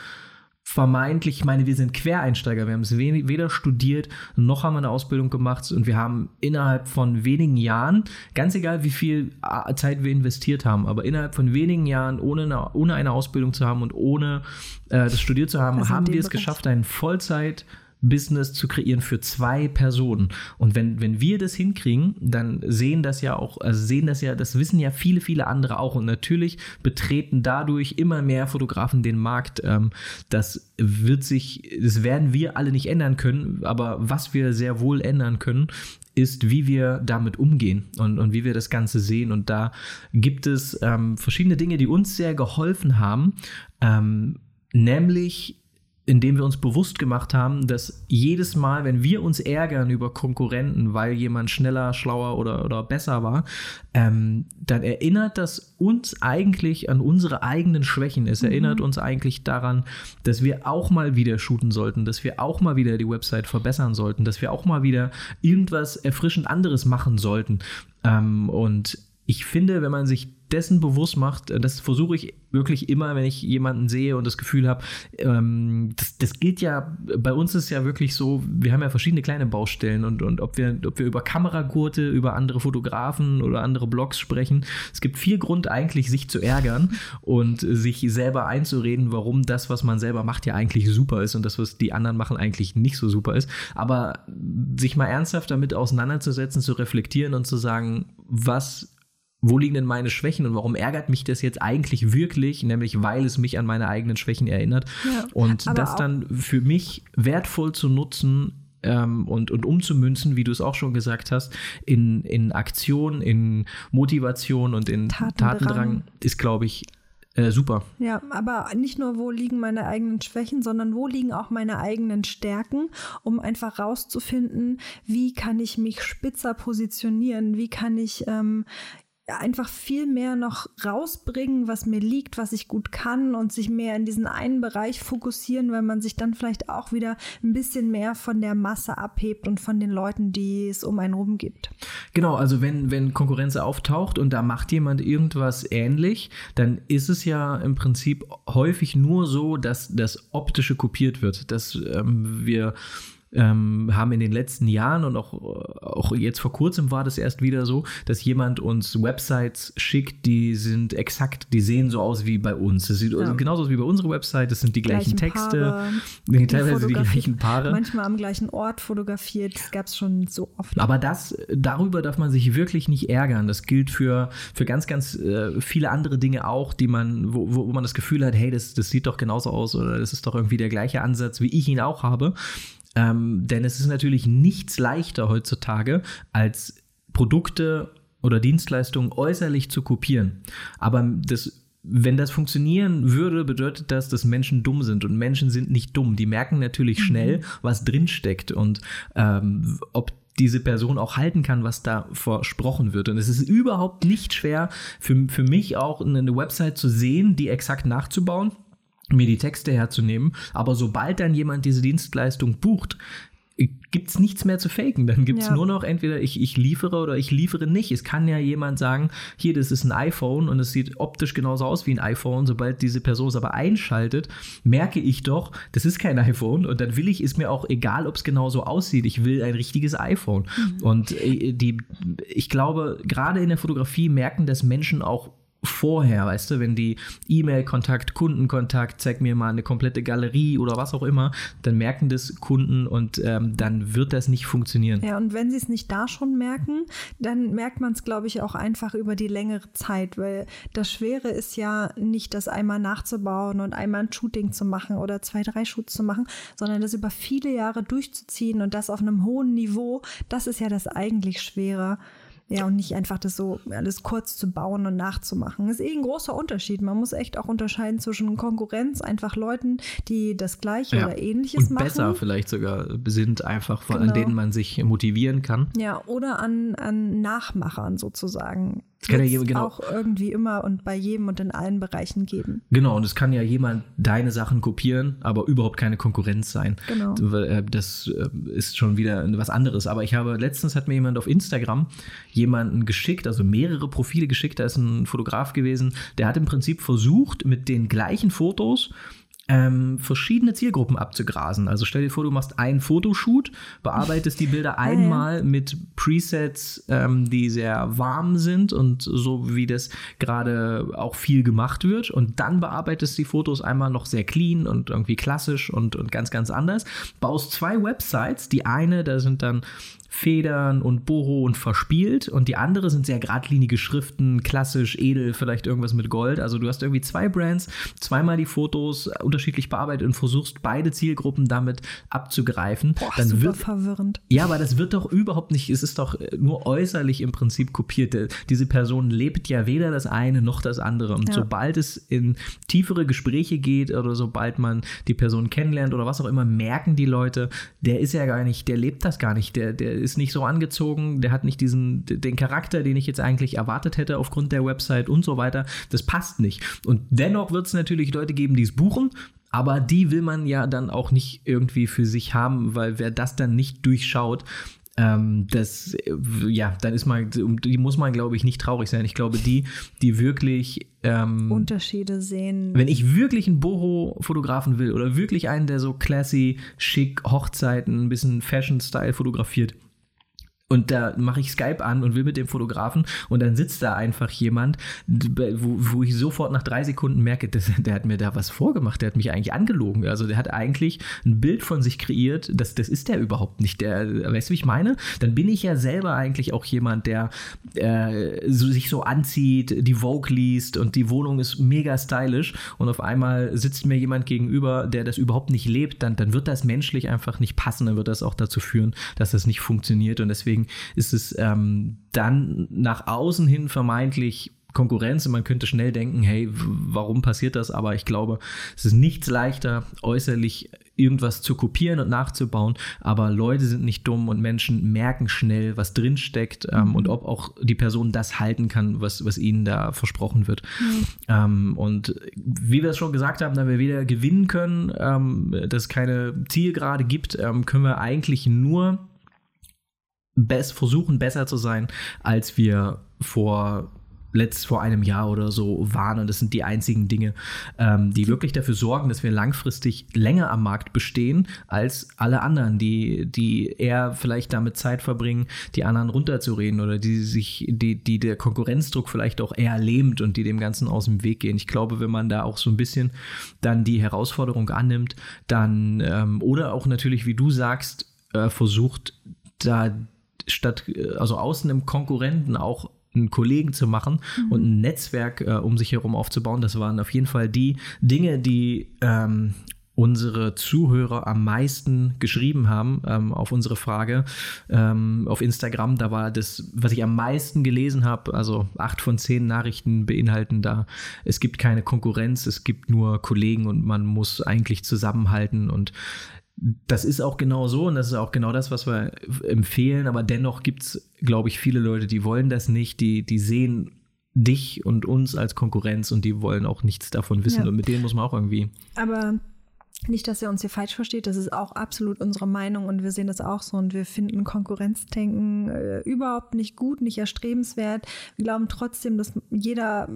vermeintlich, ich meine, wir sind Quereinsteiger, wir haben es weder studiert, noch haben wir eine Ausbildung gemacht und wir haben innerhalb von wenigen Jahren, ganz egal wie viel Zeit wir investiert haben, aber innerhalb von wenigen Jahren, ohne eine, ohne eine Ausbildung zu haben und ohne äh, das studiert zu haben, also haben wir es geschafft, einen Vollzeit- Business zu kreieren für zwei Personen. Und wenn, wenn wir das hinkriegen, dann sehen das ja auch, also sehen das ja, das wissen ja viele, viele andere auch. Und natürlich betreten dadurch immer mehr Fotografen den Markt. Ähm, das wird sich, das werden wir alle nicht ändern können, aber was wir sehr wohl ändern können, ist, wie wir damit umgehen und, und wie wir das Ganze sehen. Und da gibt es ähm, verschiedene Dinge, die uns sehr geholfen haben, ähm, nämlich indem wir uns bewusst gemacht haben, dass jedes Mal, wenn wir uns ärgern über Konkurrenten, weil jemand schneller, schlauer oder, oder besser war, ähm, dann erinnert das uns eigentlich an unsere eigenen Schwächen. Es mhm. erinnert uns eigentlich daran, dass wir auch mal wieder shooten sollten, dass wir auch mal wieder die Website verbessern sollten, dass wir auch mal wieder irgendwas erfrischend anderes machen sollten. Ähm, und ich finde, wenn man sich dessen bewusst macht, äh, das versuche ich wirklich immer, wenn ich jemanden sehe und das Gefühl habe, ähm, das, das gilt ja, bei uns ist ja wirklich so, wir haben ja verschiedene kleine Baustellen und, und ob, wir, ob wir über Kameragurte, über andere Fotografen oder andere Blogs sprechen, es gibt viel Grund eigentlich, sich zu ärgern und sich selber einzureden, warum das, was man selber macht, ja eigentlich super ist und das, was die anderen machen, eigentlich nicht so super ist. Aber sich mal ernsthaft damit auseinanderzusetzen, zu reflektieren und zu sagen, was wo liegen denn meine Schwächen und warum ärgert mich das jetzt eigentlich wirklich, nämlich weil es mich an meine eigenen Schwächen erinnert. Ja, und das dann für mich wertvoll zu nutzen ähm, und, und umzumünzen, wie du es auch schon gesagt hast, in, in Aktion, in Motivation und in Tatendrang, Tatendrang ist, glaube ich, Äh, super. Ja, aber nicht nur, wo liegen meine eigenen Schwächen, sondern wo liegen auch meine eigenen Stärken, um einfach rauszufinden, wie kann ich mich spitzer positionieren, wie kann ich ähm, einfach viel mehr noch rausbringen, was mir liegt, was ich gut kann und sich mehr in diesen einen Bereich fokussieren, weil man sich dann vielleicht auch wieder ein bisschen mehr von der Masse abhebt und von den Leuten, die es um einen rum gibt. Genau, also wenn, wenn Konkurrenz auftaucht und da macht jemand irgendwas ähnlich, dann ist es ja im Prinzip häufig nur so, dass das Optische kopiert wird, dass ähm, wir ähm, haben in den letzten Jahren und auch, auch jetzt vor kurzem war das erst wieder so, dass jemand uns Websites schickt, die sind exakt, die sehen so aus wie bei uns. Das sieht ja. genauso aus wie bei unserer Website, das sind die gleichen, gleichen Texte, Paare, teilweise die gleichen Paare. Manchmal am gleichen Ort fotografiert, das gab es schon so oft. Aber das, darüber darf man sich wirklich nicht ärgern. Das gilt für, für ganz, ganz äh, viele andere Dinge auch, die man, wo, wo man das Gefühl hat, hey, das, das sieht doch genauso aus oder das ist doch irgendwie der gleiche Ansatz, wie ich ihn auch habe. Ähm, denn es ist natürlich nichts leichter heutzutage, als Produkte oder Dienstleistungen äußerlich zu kopieren. Aber das wenn das funktionieren würde, bedeutet das, dass Menschen dumm sind. Und Menschen sind nicht dumm. Die merken natürlich mhm. schnell, was drinsteckt und ähm, ob diese Person auch halten kann, was da versprochen wird. Und es ist überhaupt nicht schwer für, für mich auch eine Website zu sehen, die exakt nachzubauen mir die Texte herzunehmen. Aber sobald dann jemand diese Dienstleistung bucht, gibt es nichts mehr zu faken. Dann gibt es ja. nur noch entweder ich, ich liefere oder ich liefere nicht. Es kann ja jemand sagen, hier, das ist ein iPhone und es sieht optisch genauso aus wie ein iPhone. Sobald diese Person es aber einschaltet, merke ich doch, das ist kein iPhone und dann will ich, ist mir auch egal, ob es genauso aussieht. Ich will ein richtiges iPhone. Mhm. Und äh, die, ich glaube, gerade in der Fotografie merken das Menschen auch vorher, weißt du, wenn die E-Mail-Kontakt, Kundenkontakt, zeig mir mal eine komplette Galerie oder was auch immer, dann merken das Kunden und ähm, dann wird das nicht funktionieren. Ja, und wenn sie es nicht da schon merken, dann merkt man es, glaube ich, auch einfach über die längere Zeit, weil das Schwere ist ja nicht, das einmal nachzubauen und einmal ein Shooting zu machen oder zwei, drei Shoots zu machen, sondern das über viele Jahre durchzuziehen und das auf einem hohen Niveau, das ist ja das eigentlich Schwere. Ja, und nicht einfach das so alles kurz zu bauen und nachzumachen. Das ist eh ein großer Unterschied. Man muss echt auch unterscheiden zwischen Konkurrenz, einfach Leuten, die das Gleiche ja. oder Ähnliches und machen. besser vielleicht sogar sind, einfach, genau. an denen man sich motivieren kann. Ja, oder an, an Nachmachern sozusagen. Es kann ja genau. auch irgendwie immer und bei jedem und in allen Bereichen geben. Genau, und es kann ja jemand deine Sachen kopieren, aber überhaupt keine Konkurrenz sein. Genau. Äh, das äh, ist schon wieder was anderes. Aber ich habe, letztens hat mir jemand auf Instagram jemanden geschickt, also mehrere Profile geschickt, da ist ein Fotograf gewesen, der hat im Prinzip versucht, mit den gleichen Fotos ähm, verschiedene Zielgruppen abzugrasen. Also stell dir vor, du machst einen Fotoshoot, bearbeitest die Bilder einmal ja. mit Presets, ähm, die sehr warm sind und so wie das gerade auch viel gemacht wird und dann bearbeitest die Fotos einmal noch sehr clean und irgendwie klassisch und, und ganz, ganz anders. Baust zwei Websites, die eine, da sind dann Federn und Boho und verspielt und die andere sind sehr geradlinige Schriften, klassisch, edel, vielleicht irgendwas mit Gold. Also du hast irgendwie zwei Brands, zweimal die Fotos unterschiedlich bearbeitet und versuchst beide Zielgruppen damit abzugreifen. Boah, Dann super wird, verwirrend. Ja, aber das wird doch überhaupt nicht, es ist doch nur äußerlich im Prinzip kopiert. Diese Person lebt ja weder das eine noch das andere. Und ja. sobald es in tiefere Gespräche geht oder sobald man die Person kennenlernt oder was auch immer, merken die Leute, der ist ja gar nicht, der lebt das gar nicht, der, der ist nicht so angezogen, der hat nicht diesen, den Charakter, den ich jetzt eigentlich erwartet hätte aufgrund der Website und so weiter. Das passt nicht. Und dennoch wird es natürlich Leute geben, die es buchen. Aber die will man ja dann auch nicht irgendwie für sich haben, weil wer das dann nicht durchschaut, ähm, das, ja, dann ist man, die muss man, glaube ich, nicht traurig sein. Ich glaube, die, die wirklich ähm, Unterschiede sehen. Wenn ich wirklich einen Boho-Fotografen will oder wirklich einen, der so classy, schick, Hochzeiten, ein bisschen Fashion-Style fotografiert, und da mache ich Skype an und will mit dem Fotografen und dann sitzt da einfach jemand, wo, wo ich sofort nach drei Sekunden merke, das, der hat mir da was vorgemacht, der hat mich eigentlich angelogen. Also der hat eigentlich ein Bild von sich kreiert, das, das ist der überhaupt nicht. Der, weißt du, wie ich meine? Dann bin ich ja selber eigentlich auch jemand, der äh, so, sich so anzieht, die Vogue liest und die Wohnung ist mega stylisch und auf einmal sitzt mir jemand gegenüber, der das überhaupt nicht lebt, dann, dann wird das menschlich einfach nicht passen, dann wird das auch dazu führen, dass das nicht funktioniert und deswegen deswegen ist es ähm, dann nach außen hin vermeintlich Konkurrenz und man könnte schnell denken, hey, warum passiert das? Aber ich glaube, es ist nichts leichter, äußerlich irgendwas zu kopieren und nachzubauen. Aber Leute sind nicht dumm und Menschen merken schnell, was drinsteckt ähm, mhm. und ob auch die Person das halten kann, was, was ihnen da versprochen wird. Mhm. Ähm, und wie wir es schon gesagt haben, da wir wieder gewinnen können, ähm, dass es keine Zielgerade gibt, ähm, können wir eigentlich nur best versuchen, besser zu sein, als wir vor letzt vor einem Jahr oder so waren. Und das sind die einzigen Dinge, ähm, die wirklich dafür sorgen, dass wir langfristig länger am Markt bestehen als alle anderen, die, die eher vielleicht damit Zeit verbringen, die anderen runterzureden oder die sich, die, die der Konkurrenzdruck vielleicht auch eher lähmt und die dem Ganzen aus dem Weg gehen. Ich glaube, wenn man da auch so ein bisschen dann die Herausforderung annimmt, dann ähm, oder auch natürlich, wie du sagst, äh, versucht, da statt, äh, also außen im Konkurrenten auch einen Kollegen zu machen mhm. und ein Netzwerk äh, um sich herum aufzubauen. Das waren auf jeden Fall die Dinge, die ähm, unsere Zuhörer am meisten geschrieben haben ähm, auf unsere Frage ähm, auf Instagram. Da war das, was ich am meisten gelesen habe, also acht von zehn Nachrichten beinhalten da, es gibt keine Konkurrenz, es gibt nur Kollegen und man muss eigentlich zusammenhalten und das ist auch genau so und das ist auch genau das, was wir empfehlen. Aber dennoch gibt es, glaube ich, viele Leute, die wollen das nicht, die, die sehen dich und uns als Konkurrenz und die wollen auch nichts davon wissen. Ja. Und mit denen muss man auch irgendwie. Aber nicht, dass ihr uns hier falsch versteht, das ist auch absolut unsere Meinung und wir sehen das auch so und wir finden Konkurrenzdenken äh, überhaupt nicht gut, nicht erstrebenswert. Wir glauben trotzdem, dass jeder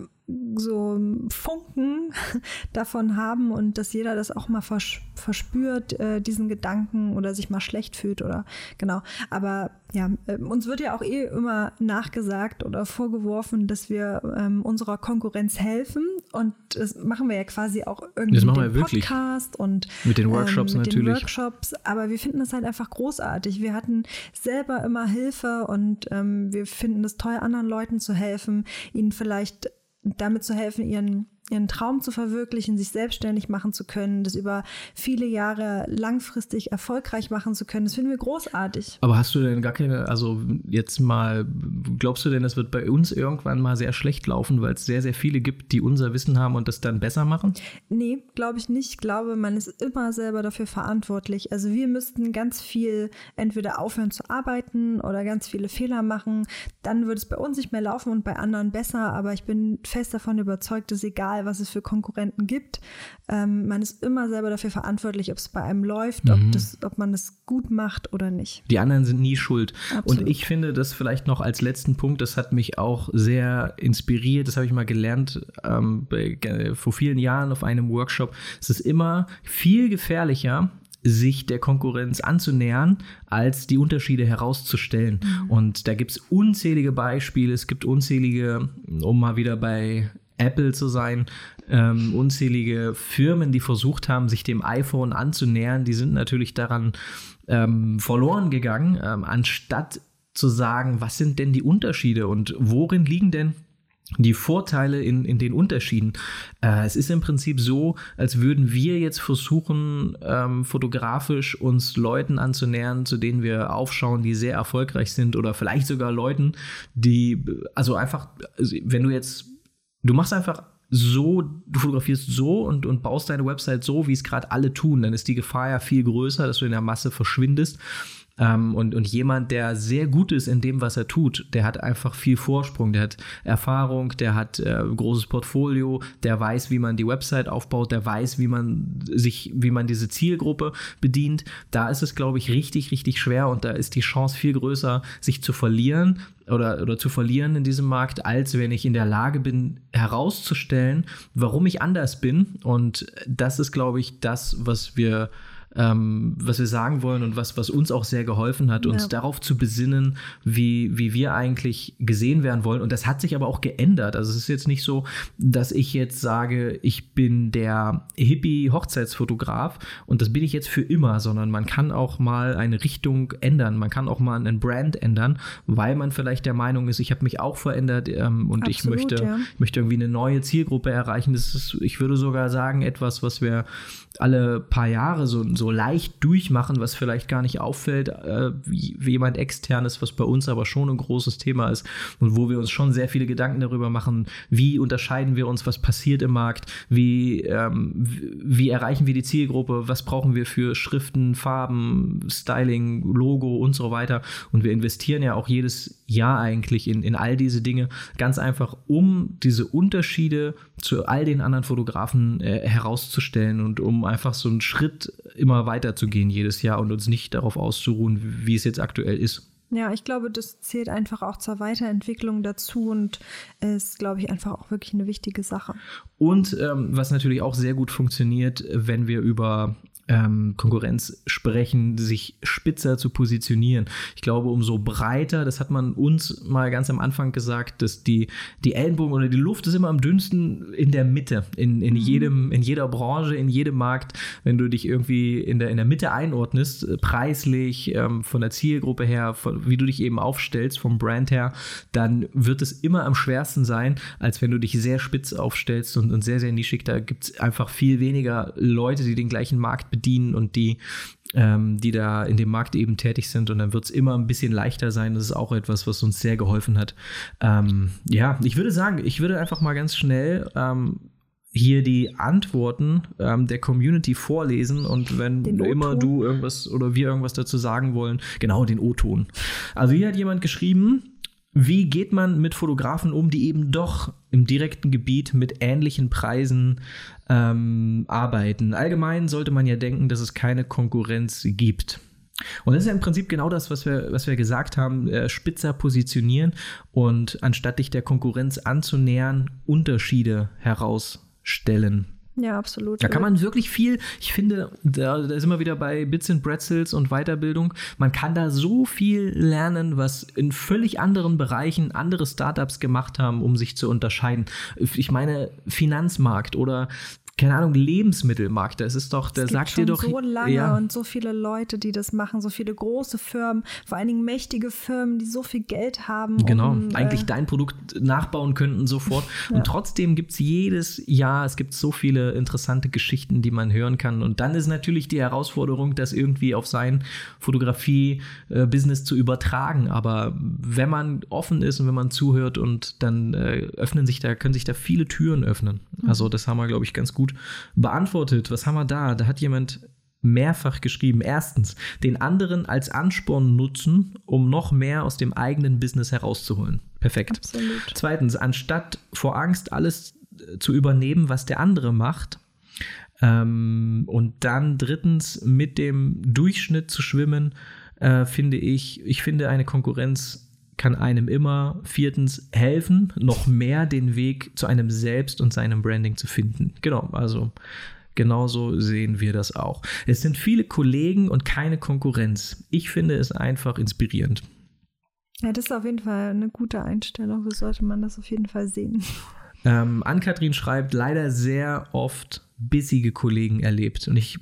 so Funken davon haben und dass jeder das auch mal vers verspürt, äh, diesen Gedanken oder sich mal schlecht fühlt oder genau. Aber ja, äh, uns wird ja auch eh immer nachgesagt oder vorgeworfen, dass wir ähm, unserer Konkurrenz helfen und das machen wir ja quasi auch irgendwie das machen mit dem Podcast und mit den Workshops ähm, mit natürlich. Den Workshops, aber wir finden das halt einfach großartig. Wir hatten selber immer Hilfe und ähm, wir finden es toll, anderen Leuten zu helfen, ihnen vielleicht damit zu helfen, ihren ihren Traum zu verwirklichen, sich selbstständig machen zu können, das über viele Jahre langfristig erfolgreich machen zu können. Das finden wir großartig. Aber hast du denn gar keine, also jetzt mal, glaubst du denn, das wird bei uns irgendwann mal sehr schlecht laufen, weil es sehr, sehr viele gibt, die unser Wissen haben und das dann besser machen? Nee, glaube ich nicht. Ich glaube, man ist immer selber dafür verantwortlich. Also wir müssten ganz viel entweder aufhören zu arbeiten oder ganz viele Fehler machen. Dann würde es bei uns nicht mehr laufen und bei anderen besser. Aber ich bin fest davon überzeugt, dass egal, egal was es für Konkurrenten gibt. Ähm, man ist immer selber dafür verantwortlich, ob es bei einem läuft, mhm. ob, das, ob man es gut macht oder nicht. Die anderen sind nie schuld. Absolut. Und ich finde das vielleicht noch als letzten Punkt, das hat mich auch sehr inspiriert, das habe ich mal gelernt ähm, vor vielen Jahren auf einem Workshop. Es ist immer viel gefährlicher, sich der Konkurrenz anzunähern, als die Unterschiede herauszustellen. Mhm. Und da gibt es unzählige Beispiele, es gibt unzählige, um mal wieder bei Apple zu sein. Ähm, unzählige Firmen, die versucht haben, sich dem iPhone anzunähern, die sind natürlich daran ähm, verloren gegangen, ähm, anstatt zu sagen, was sind denn die Unterschiede und worin liegen denn die Vorteile in, in den Unterschieden. Äh, es ist im Prinzip so, als würden wir jetzt versuchen, ähm, fotografisch uns Leuten anzunähern, zu denen wir aufschauen, die sehr erfolgreich sind oder vielleicht sogar Leuten, die, also einfach, also wenn du jetzt Du machst einfach so, du fotografierst so und, und baust deine Website so, wie es gerade alle tun, dann ist die Gefahr ja viel größer, dass du in der Masse verschwindest. Ähm, und, und jemand, der sehr gut ist in dem, was er tut, der hat einfach viel Vorsprung, der hat Erfahrung, der hat äh, großes Portfolio, der weiß, wie man die Website aufbaut, der weiß, wie man sich, wie man diese Zielgruppe bedient. Da ist es, glaube ich, richtig, richtig schwer und da ist die Chance viel größer, sich zu verlieren oder, oder zu verlieren in diesem Markt, als wenn ich in der Lage bin, herauszustellen, warum ich anders bin. Und das ist, glaube ich, das, was wir ähm, was wir sagen wollen und was, was uns auch sehr geholfen hat, uns ja. darauf zu besinnen, wie, wie wir eigentlich gesehen werden wollen. Und das hat sich aber auch geändert. Also es ist jetzt nicht so, dass ich jetzt sage, ich bin der Hippie-Hochzeitsfotograf und das bin ich jetzt für immer, sondern man kann auch mal eine Richtung ändern. Man kann auch mal einen Brand ändern, weil man vielleicht der Meinung ist, ich habe mich auch verändert ähm, und Absolut, ich möchte, ja. möchte irgendwie eine neue Zielgruppe erreichen. Das ist, ich würde sogar sagen, etwas, was wir alle paar Jahre so, so so leicht durchmachen, was vielleicht gar nicht auffällt, äh, wie, wie jemand externes, was bei uns aber schon ein großes Thema ist und wo wir uns schon sehr viele Gedanken darüber machen, wie unterscheiden wir uns, was passiert im Markt, wie, ähm, wie erreichen wir die Zielgruppe, was brauchen wir für Schriften, Farben, Styling, Logo und so weiter. Und wir investieren ja auch jedes Jahr eigentlich in, in all diese Dinge, ganz einfach, um diese Unterschiede zu all den anderen Fotografen äh, herauszustellen und um einfach so einen Schritt immer weiter zu gehen jedes Jahr und uns nicht darauf auszuruhen, wie es jetzt aktuell ist. Ja, ich glaube, das zählt einfach auch zur Weiterentwicklung dazu und ist, glaube ich, einfach auch wirklich eine wichtige Sache. Und ähm, was natürlich auch sehr gut funktioniert, wenn wir über ähm, Konkurrenz sprechen, sich spitzer zu positionieren. Ich glaube, umso breiter, das hat man uns mal ganz am Anfang gesagt, dass die, die Ellenbogen oder die Luft ist immer am dünnsten in der Mitte, in, in, mhm. jedem, in jeder Branche, in jedem Markt. Wenn du dich irgendwie in der, in der Mitte einordnest, äh, preislich, ähm, von der Zielgruppe her, von, wie du dich eben aufstellst, vom Brand her, dann wird es immer am schwersten sein, als wenn du dich sehr spitz aufstellst und, und sehr, sehr nischig. Da gibt es einfach viel weniger Leute, die den gleichen Markt bedienen und die, ähm, die da in dem Markt eben tätig sind. Und dann wird es immer ein bisschen leichter sein. Das ist auch etwas, was uns sehr geholfen hat. Ähm, ja, ich würde sagen, ich würde einfach mal ganz schnell ähm, hier die Antworten ähm, der Community vorlesen und wenn immer du irgendwas oder wir irgendwas dazu sagen wollen, genau den O-Ton. Also hier hat jemand geschrieben, wie geht man mit Fotografen um, die eben doch im direkten Gebiet mit ähnlichen Preisen ähm, arbeiten? Allgemein sollte man ja denken, dass es keine Konkurrenz gibt. Und das ist ja im Prinzip genau das, was wir, was wir gesagt haben, äh, spitzer positionieren und anstatt dich der Konkurrenz anzunähern, Unterschiede herausstellen. Ja, absolut. Da kann man wirklich viel, ich finde, da, da sind wir wieder bei Bits and Pretzels und Weiterbildung. Man kann da so viel lernen, was in völlig anderen Bereichen andere Startups gemacht haben, um sich zu unterscheiden. Ich meine, Finanzmarkt oder keine Ahnung, Lebensmittelmarkt. Das ist doch, der sagt dir doch. so lange ja. und so viele Leute, die das machen, so viele große Firmen, vor allen Dingen mächtige Firmen, die so viel Geld haben. Genau, um, eigentlich äh, dein Produkt nachbauen könnten sofort. ja. Und trotzdem gibt es jedes Jahr, es gibt so viele interessante Geschichten, die man hören kann. Und dann ist natürlich die Herausforderung, das irgendwie auf sein Fotografie-Business zu übertragen. Aber wenn man offen ist und wenn man zuhört und dann äh, öffnen sich da, können sich da viele Türen öffnen. Mhm. Also das haben wir, glaube ich, ganz gut gut beantwortet. Was haben wir da? Da hat jemand mehrfach geschrieben. Erstens, den anderen als Ansporn nutzen, um noch mehr aus dem eigenen Business herauszuholen. Perfekt. Absolut. Zweitens, anstatt vor Angst alles zu übernehmen, was der andere macht. Ähm, und dann drittens, mit dem Durchschnitt zu schwimmen, äh, finde ich, ich finde eine Konkurrenz kann einem immer viertens helfen, noch mehr den Weg zu einem selbst und seinem Branding zu finden. Genau, also genauso sehen wir das auch. Es sind viele Kollegen und keine Konkurrenz. Ich finde es einfach inspirierend. Ja, das ist auf jeden Fall eine gute Einstellung. So sollte man das auf jeden Fall sehen. Ähm, Ann-Kathrin schreibt, leider sehr oft bissige Kollegen erlebt. Und ich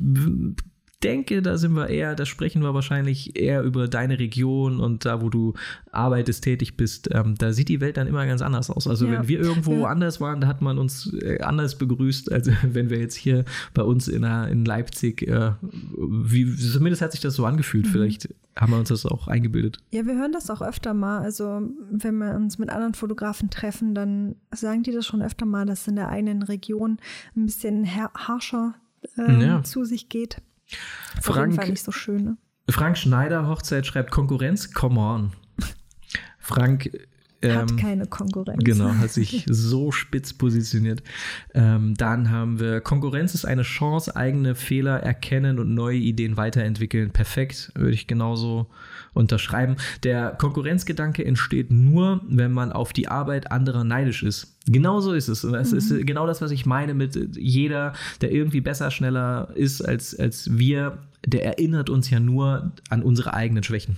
denke, da sind wir eher, da sprechen wir wahrscheinlich eher über deine Region und da, wo du arbeitest, tätig bist. Ähm, da sieht die Welt dann immer ganz anders aus. Also, ja. wenn wir irgendwo ja. anders waren, da hat man uns äh, anders begrüßt, als wenn wir jetzt hier bei uns in, in Leipzig, äh, wie, zumindest hat sich das so angefühlt. Mhm. Vielleicht haben wir uns das auch eingebildet. Ja, wir hören das auch öfter mal. Also, wenn wir uns mit anderen Fotografen treffen, dann sagen die das schon öfter mal, dass in der eigenen Region ein bisschen harscher äh, ja. zu sich geht. Frank, Auf nicht so schön, ne? Frank Schneider, Hochzeit, schreibt Konkurrenz, come on. Frank ähm, hat keine Konkurrenz. Genau, hat sich so spitz positioniert. Ähm, dann haben wir Konkurrenz ist eine Chance, eigene Fehler erkennen und neue Ideen weiterentwickeln. Perfekt, würde ich genauso unterschreiben. Der Konkurrenzgedanke entsteht nur, wenn man auf die Arbeit anderer neidisch ist. Genau so ist es. Und das mhm. ist genau das, was ich meine mit jeder, der irgendwie besser, schneller ist als, als wir, der erinnert uns ja nur an unsere eigenen Schwächen.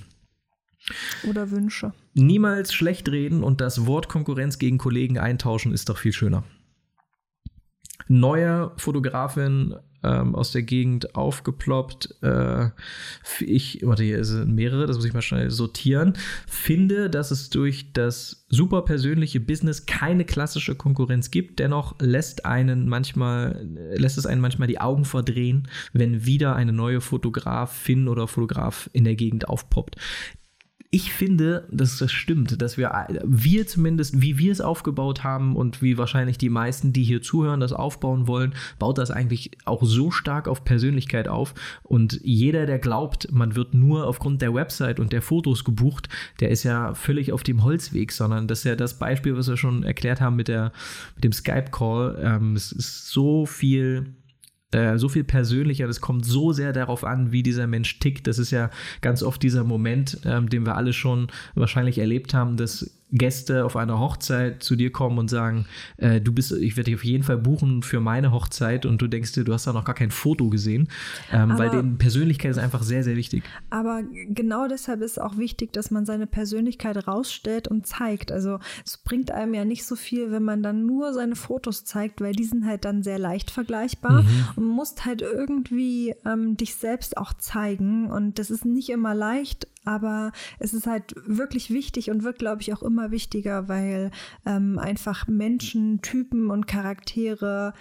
Oder Wünsche. Niemals schlecht reden und das Wort Konkurrenz gegen Kollegen eintauschen ist doch viel schöner. neue Fotografin ähm, aus der Gegend aufgeploppt. Äh, ich, warte, hier sind mehrere, das muss ich mal schnell sortieren. Finde, dass es durch das super persönliche Business keine klassische Konkurrenz gibt. Dennoch lässt einen manchmal, lässt es einen manchmal die Augen verdrehen, wenn wieder eine neue Fotografin oder Fotograf in der Gegend aufpoppt ich finde, dass das stimmt, dass wir, wir zumindest, wie wir es aufgebaut haben und wie wahrscheinlich die meisten, die hier zuhören, das aufbauen wollen, baut das eigentlich auch so stark auf Persönlichkeit auf. Und jeder, der glaubt, man wird nur aufgrund der Website und der Fotos gebucht, der ist ja völlig auf dem Holzweg, sondern das ist ja das Beispiel, was wir schon erklärt haben mit, der, mit dem Skype-Call. Ähm, es ist so viel äh, so viel persönlicher. Das kommt so sehr darauf an, wie dieser Mensch tickt. Das ist ja ganz oft dieser Moment, ähm, den wir alle schon wahrscheinlich erlebt haben, dass Gäste auf einer Hochzeit zu dir kommen und sagen, äh, du bist, ich werde dich auf jeden Fall buchen für meine Hochzeit und du denkst dir, du hast da noch gar kein Foto gesehen, ähm, aber, weil denen Persönlichkeit ist einfach sehr, sehr wichtig. Aber genau deshalb ist auch wichtig, dass man seine Persönlichkeit rausstellt und zeigt. Also es bringt einem ja nicht so viel, wenn man dann nur seine Fotos zeigt, weil die sind halt dann sehr leicht vergleichbar mhm. und musst halt irgendwie ähm, dich selbst auch zeigen und das ist nicht immer leicht, aber es ist halt wirklich wichtig und wird, glaube ich, auch immer wichtiger, weil ähm, einfach Menschen, Typen und Charaktere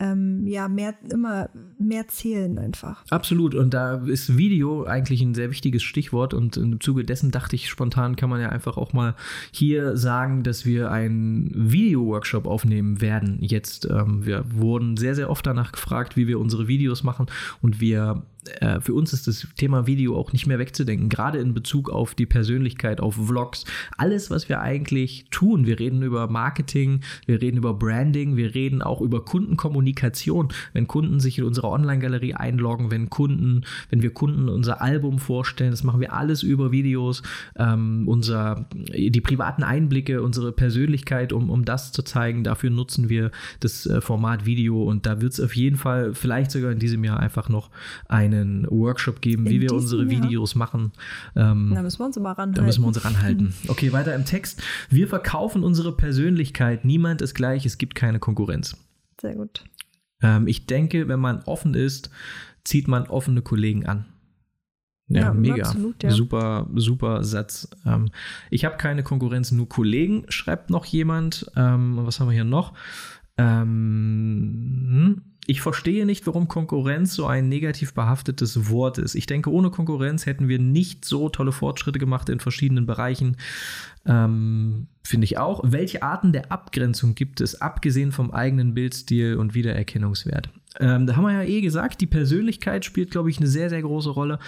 ähm, ja, mehr, immer mehr zählen einfach. Absolut. Und da ist Video eigentlich ein sehr wichtiges Stichwort. Und im Zuge dessen dachte ich spontan, kann man ja einfach auch mal hier sagen, dass wir einen Video-Workshop aufnehmen werden. Jetzt, ähm, wir wurden sehr, sehr oft danach gefragt, wie wir unsere Videos machen. Und wir äh, für uns ist das Thema Video auch nicht mehr wegzudenken, gerade in Bezug auf die Persönlichkeit, auf Vlogs. Alles, was wir eigentlich tun, wir reden über Marketing, wir reden über Branding, wir reden auch über Kundenkommunikation. Wenn Kunden sich in unsere Online-Galerie einloggen, wenn Kunden, wenn wir Kunden unser Album vorstellen, das machen wir alles über Videos, ähm, unser, die privaten Einblicke, unsere Persönlichkeit, um, um das zu zeigen. Dafür nutzen wir das äh, Format Video und da wird es auf jeden Fall vielleicht sogar in diesem Jahr einfach noch ein einen Workshop geben, In wie wir unsere Jahr? Videos machen. Ähm, da müssen wir uns mal ranhalten. Da müssen wir uns ranhalten. Okay, weiter im Text. Wir verkaufen unsere Persönlichkeit. Niemand ist gleich. Es gibt keine Konkurrenz. Sehr gut. Ähm, ich denke, wenn man offen ist, zieht man offene Kollegen an. Ja, ja mega. Absolut, ja. Super, super Satz. Ähm, ich habe keine Konkurrenz, nur Kollegen, schreibt noch jemand. Ähm, was haben wir hier noch? Ähm, hm? Ich verstehe nicht, warum Konkurrenz so ein negativ behaftetes Wort ist. Ich denke, ohne Konkurrenz hätten wir nicht so tolle Fortschritte gemacht in verschiedenen Bereichen. Ähm, Finde ich auch. Welche Arten der Abgrenzung gibt es, abgesehen vom eigenen Bildstil und Wiedererkennungswert? Ähm, da haben wir ja eh gesagt, die Persönlichkeit spielt, glaube ich, eine sehr, sehr große Rolle.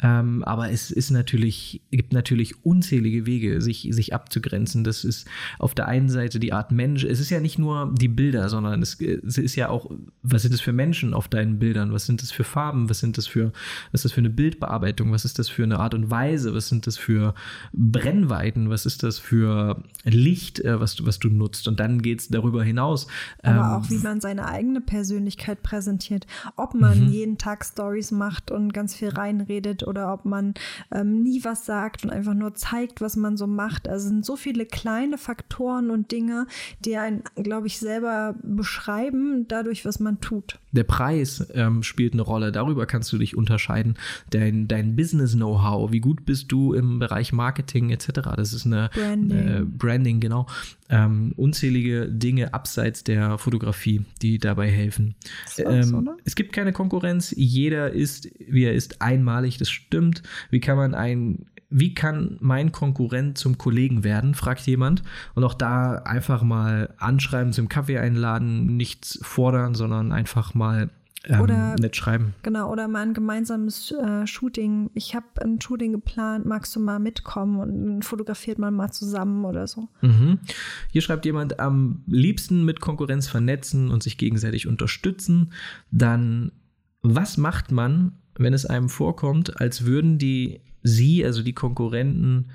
Ähm, aber es ist natürlich, gibt natürlich unzählige Wege, sich, sich abzugrenzen. Das ist auf der einen Seite die Art Mensch. Es ist ja nicht nur die Bilder, sondern es, es ist ja auch, was sind das für Menschen auf deinen Bildern? Was sind das für Farben? Was sind das für, was ist das für eine Bildbearbeitung? Was ist das für eine Art und Weise? Was sind das für Brennweiten? Was ist das für Licht, äh, was, du, was du nutzt? Und dann geht es darüber hinaus. Aber ähm, auch, wie man seine eigene Persönlichkeit präsentiert. Ob man mhm. jeden Tag Stories macht und ganz viel reinredet oder ob man ähm, nie was sagt und einfach nur zeigt, was man so macht. Also es sind so viele kleine Faktoren und Dinge, die einen, glaube ich, selber beschreiben, dadurch, was man tut. Der Preis ähm, spielt eine Rolle. Darüber kannst du dich unterscheiden. Dein, dein Business-Know-how, wie gut bist du im Bereich Marketing etc. Das ist eine Branding, äh, Branding genau. Ähm, unzählige Dinge abseits der Fotografie, die dabei helfen. Ähm, es gibt keine Konkurrenz. Jeder ist, wie er ist, einmalig. Das stimmt. Wie kann man ein wie kann mein Konkurrent zum Kollegen werden, fragt jemand. Und auch da einfach mal anschreiben, zum Kaffee einladen, nichts fordern, sondern einfach mal ähm, oder, nett schreiben. Genau, oder mal ein gemeinsames äh, Shooting. Ich habe ein Shooting geplant, magst du mal mitkommen und fotografiert man mal zusammen oder so. Mhm. Hier schreibt jemand, am liebsten mit Konkurrenz vernetzen und sich gegenseitig unterstützen. Dann, was macht man, wenn es einem vorkommt, als würden die sie, also die Konkurrenten,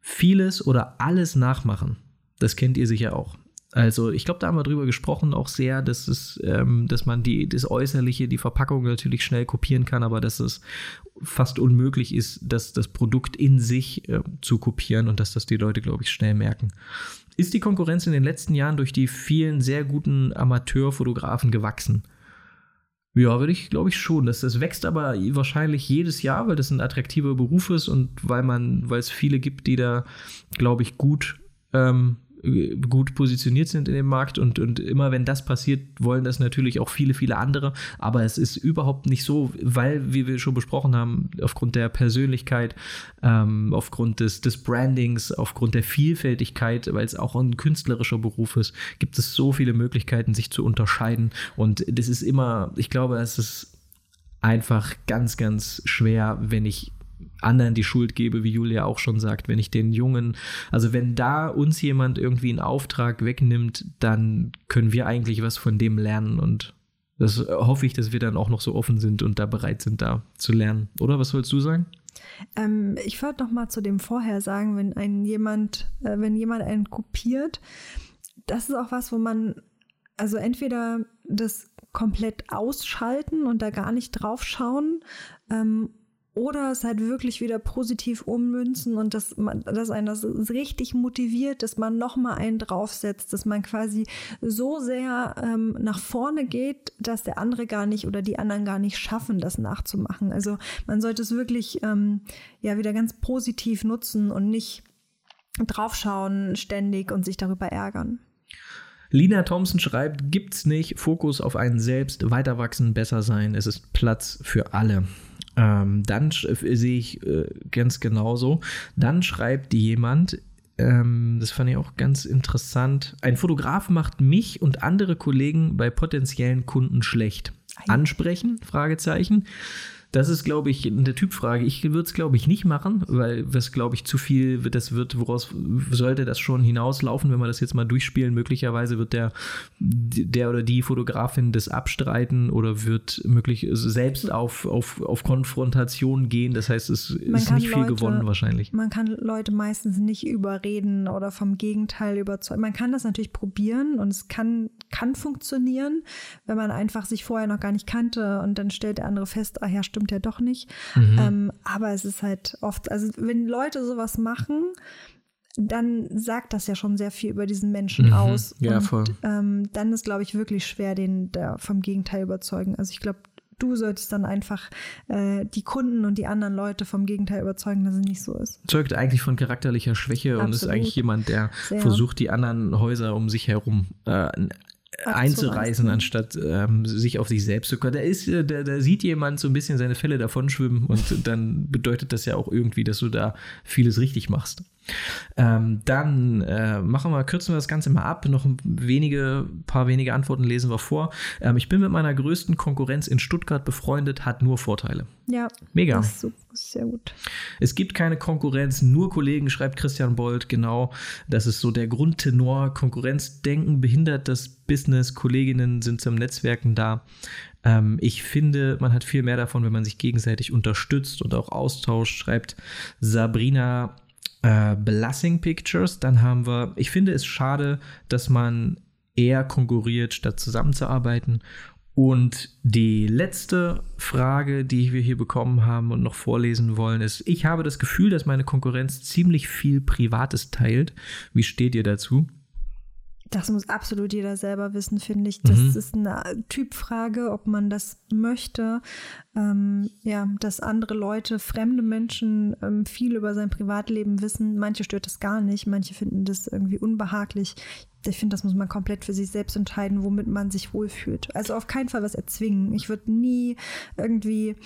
vieles oder alles nachmachen. Das kennt ihr sicher auch. Also ich glaube, da haben wir drüber gesprochen, auch sehr, dass es, ähm, dass man die, das Äußerliche, die Verpackung natürlich schnell kopieren kann, aber dass es fast unmöglich ist, dass das Produkt in sich äh, zu kopieren und dass das die Leute, glaube ich, schnell merken. ist die Konkurrenz in den letzten Jahren durch die vielen sehr guten Amateurfotografen gewachsen? Ja, würde ich, glaube ich, schon. Das, das wächst aber wahrscheinlich jedes Jahr, weil das ein attraktiver Beruf ist und weil man, weil es viele gibt, die da, glaube ich, gut ähm, gut positioniert sind in dem Markt und, und immer wenn das passiert, wollen das natürlich auch viele, viele andere. Aber es ist überhaupt nicht so, weil, wie wir schon besprochen haben, aufgrund der Persönlichkeit, ähm, aufgrund des, des Brandings, aufgrund der Vielfältigkeit, weil es auch ein künstlerischer Beruf ist, gibt es so viele Möglichkeiten, sich zu unterscheiden. Und das ist immer, ich glaube, es ist einfach ganz, ganz schwer, wenn ich anderen die Schuld gebe, wie Julia auch schon sagt, wenn ich den Jungen, also wenn da uns jemand irgendwie einen Auftrag wegnimmt, dann können wir eigentlich was von dem lernen und das hoffe ich, dass wir dann auch noch so offen sind und da bereit sind, da zu lernen. Oder was sollst du sagen? Ähm, ich wollte noch mal zu dem vorher sagen, wenn ein jemand, äh, wenn jemand einen kopiert, das ist auch was, wo man also entweder das komplett ausschalten und da gar nicht drauf schauen ähm, oder es halt wirklich wieder positiv ummünzen und dass man, dass einen das richtig motiviert, dass man nochmal einen draufsetzt, dass man quasi so sehr ähm, nach vorne geht, dass der andere gar nicht oder die anderen gar nicht schaffen, das nachzumachen. Also man sollte es wirklich ähm, ja wieder ganz positiv nutzen und nicht draufschauen ständig und sich darüber ärgern. Lina Thompson schreibt, gibt's nicht Fokus auf einen selbst, weiter wachsen, besser sein, es ist Platz für alle. Ähm, dann sehe ich äh, ganz genauso. Dann schreibt jemand, ähm, das fand ich auch ganz interessant, ein Fotograf macht mich und andere Kollegen bei potenziellen Kunden schlecht. Ansprechen? Fragezeichen. Das ist, glaube ich, eine Typfrage. Ich würde es, glaube ich, nicht machen, weil das, glaube ich, zu viel, das wird, woraus sollte das schon hinauslaufen, wenn wir das jetzt mal durchspielen. Möglicherweise wird der, der oder die Fotografin das abstreiten oder wird möglich selbst auf, auf, auf Konfrontation gehen. Das heißt, es ist nicht viel Leute, gewonnen wahrscheinlich. Man kann Leute meistens nicht überreden oder vom Gegenteil überzeugen. Man kann das natürlich probieren und es kann, kann funktionieren, wenn man einfach sich vorher noch gar nicht kannte und dann stellt der andere fest, ah ja, stimmt stimmt ja doch nicht. Mhm. Ähm, aber es ist halt oft, also wenn Leute sowas machen, dann sagt das ja schon sehr viel über diesen Menschen mhm. aus. Ja, voll. Ähm, dann ist, glaube ich, wirklich schwer, den da vom Gegenteil überzeugen. Also ich glaube, du solltest dann einfach äh, die Kunden und die anderen Leute vom Gegenteil überzeugen, dass es nicht so ist. Zeugt eigentlich von charakterlicher Schwäche Absolut. und ist eigentlich jemand, der Sehr. versucht, die anderen Häuser um sich herum äh, einzureißen, anstatt ähm, sich auf sich selbst zu können. Da ist, äh, da, da sieht jemand so ein bisschen seine Fälle davon schwimmen und dann bedeutet das ja auch irgendwie, dass du da vieles richtig machst. Ähm, dann äh, machen wir, kürzen wir das Ganze mal ab. Noch wenige, paar wenige Antworten lesen wir vor. Ähm, ich bin mit meiner größten Konkurrenz in Stuttgart befreundet, hat nur Vorteile. Ja. Mega. Das ist sehr gut. Es gibt keine Konkurrenz, nur Kollegen, schreibt Christian Bold. Genau. Das ist so der Grundtenor. Konkurrenzdenken behindert das Business. Kolleginnen sind zum Netzwerken da. Ähm, ich finde, man hat viel mehr davon, wenn man sich gegenseitig unterstützt und auch austauscht, schreibt Sabrina äh, Blessing Pictures. Dann haben wir, ich finde es schade, dass man eher konkurriert, statt zusammenzuarbeiten. Und die letzte Frage, die wir hier bekommen haben und noch vorlesen wollen, ist, ich habe das Gefühl, dass meine Konkurrenz ziemlich viel Privates teilt. Wie steht ihr dazu? Das muss absolut jeder selber wissen, finde ich. Das mhm. ist eine Typfrage, ob man das möchte. Ähm, ja, dass andere Leute, fremde Menschen ähm, viel über sein Privatleben wissen. Manche stört das gar nicht, manche finden das irgendwie unbehaglich. Ich finde, das muss man komplett für sich selbst entscheiden, womit man sich wohlfühlt. Also auf keinen Fall was erzwingen. Ich würde nie irgendwie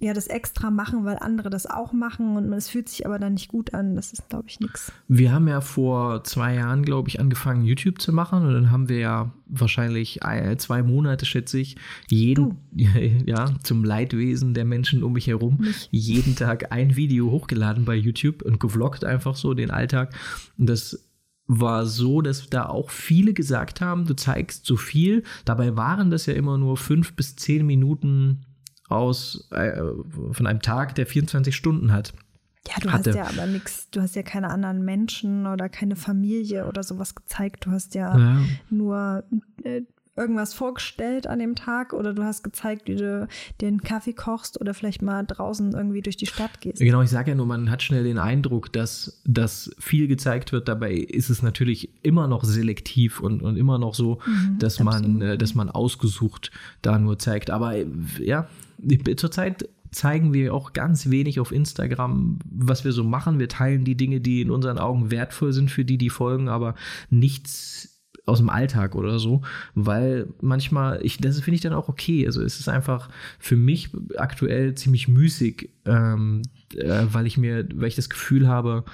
ja das extra machen, weil andere das auch machen und es fühlt sich aber dann nicht gut an. Das ist, glaube ich, nichts. Wir haben ja vor zwei Jahren, glaube ich, angefangen, YouTube zu machen und dann haben wir ja wahrscheinlich zwei Monate, schätze ich, jeden, ja, zum Leidwesen der Menschen um mich herum, mich. jeden Tag ein Video hochgeladen bei YouTube und gevloggt einfach so den Alltag. Und das war so, dass da auch viele gesagt haben, du zeigst so viel. Dabei waren das ja immer nur fünf bis zehn Minuten aus äh, von einem Tag, der 24 Stunden hat. Ja, du hatte. hast ja aber nichts, du hast ja keine anderen Menschen oder keine Familie oder sowas gezeigt. Du hast ja, ja. nur äh, irgendwas vorgestellt an dem Tag oder du hast gezeigt, wie du den Kaffee kochst oder vielleicht mal draußen irgendwie durch die Stadt gehst. Genau, ich sage ja nur, man hat schnell den Eindruck, dass das viel gezeigt wird. Dabei ist es natürlich immer noch selektiv und, und immer noch so, mhm, dass, man, äh, dass man ausgesucht da nur zeigt. Aber äh, ja, zurzeit zeigen wir auch ganz wenig auf Instagram, was wir so machen. Wir teilen die Dinge, die in unseren Augen wertvoll sind für die, die folgen, aber nichts aus dem Alltag oder so, weil manchmal, ich, das finde ich dann auch okay. Also es ist einfach für mich aktuell ziemlich müßig, ähm, äh, weil ich mir, weil ich das Gefühl habe,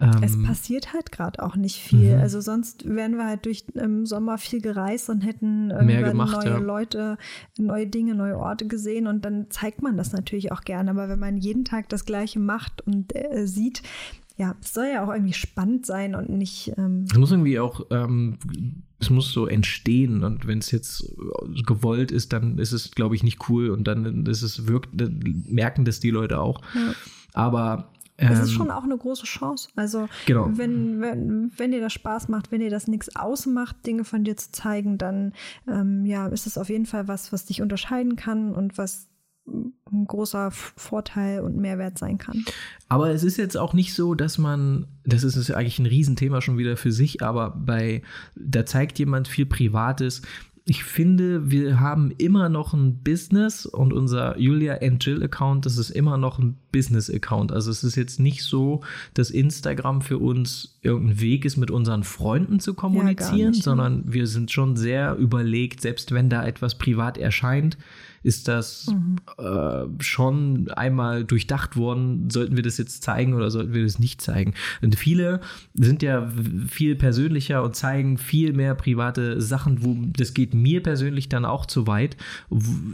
ähm, es passiert halt gerade auch nicht viel. Mhm. Also sonst wären wir halt durch im Sommer viel gereist und hätten mehr gemacht, neue ja. Leute, neue Dinge, neue Orte gesehen und dann zeigt man das natürlich auch gerne. Aber wenn man jeden Tag das Gleiche macht und äh, sieht, ja, es soll ja auch irgendwie spannend sein und nicht. Ähm es muss irgendwie auch, ähm, es muss so entstehen und wenn es jetzt gewollt ist, dann ist es, glaube ich, nicht cool und dann ist es wirkt, merken das die Leute auch. Ja. Aber es ist ähm, schon auch eine große Chance. Also, genau. wenn, wenn, wenn dir das Spaß macht, wenn dir das nichts ausmacht, Dinge von dir zu zeigen, dann ähm, ja, ist es auf jeden Fall was, was dich unterscheiden kann und was ein großer Vorteil und Mehrwert sein kann. Aber es ist jetzt auch nicht so, dass man, das ist eigentlich ein Riesenthema schon wieder für sich, aber bei, da zeigt jemand viel Privates. Ich finde, wir haben immer noch ein Business und unser Julia and Jill Account, das ist immer noch ein Business Account. Also es ist jetzt nicht so, dass Instagram für uns irgendein Weg ist, mit unseren Freunden zu kommunizieren, ja, nicht, sondern wir sind schon sehr überlegt, selbst wenn da etwas privat erscheint, ist das mhm. äh, schon einmal durchdacht worden, sollten wir das jetzt zeigen oder sollten wir das nicht zeigen. Und viele sind ja viel persönlicher und zeigen viel mehr private Sachen, wo das geht mir persönlich dann auch zu weit.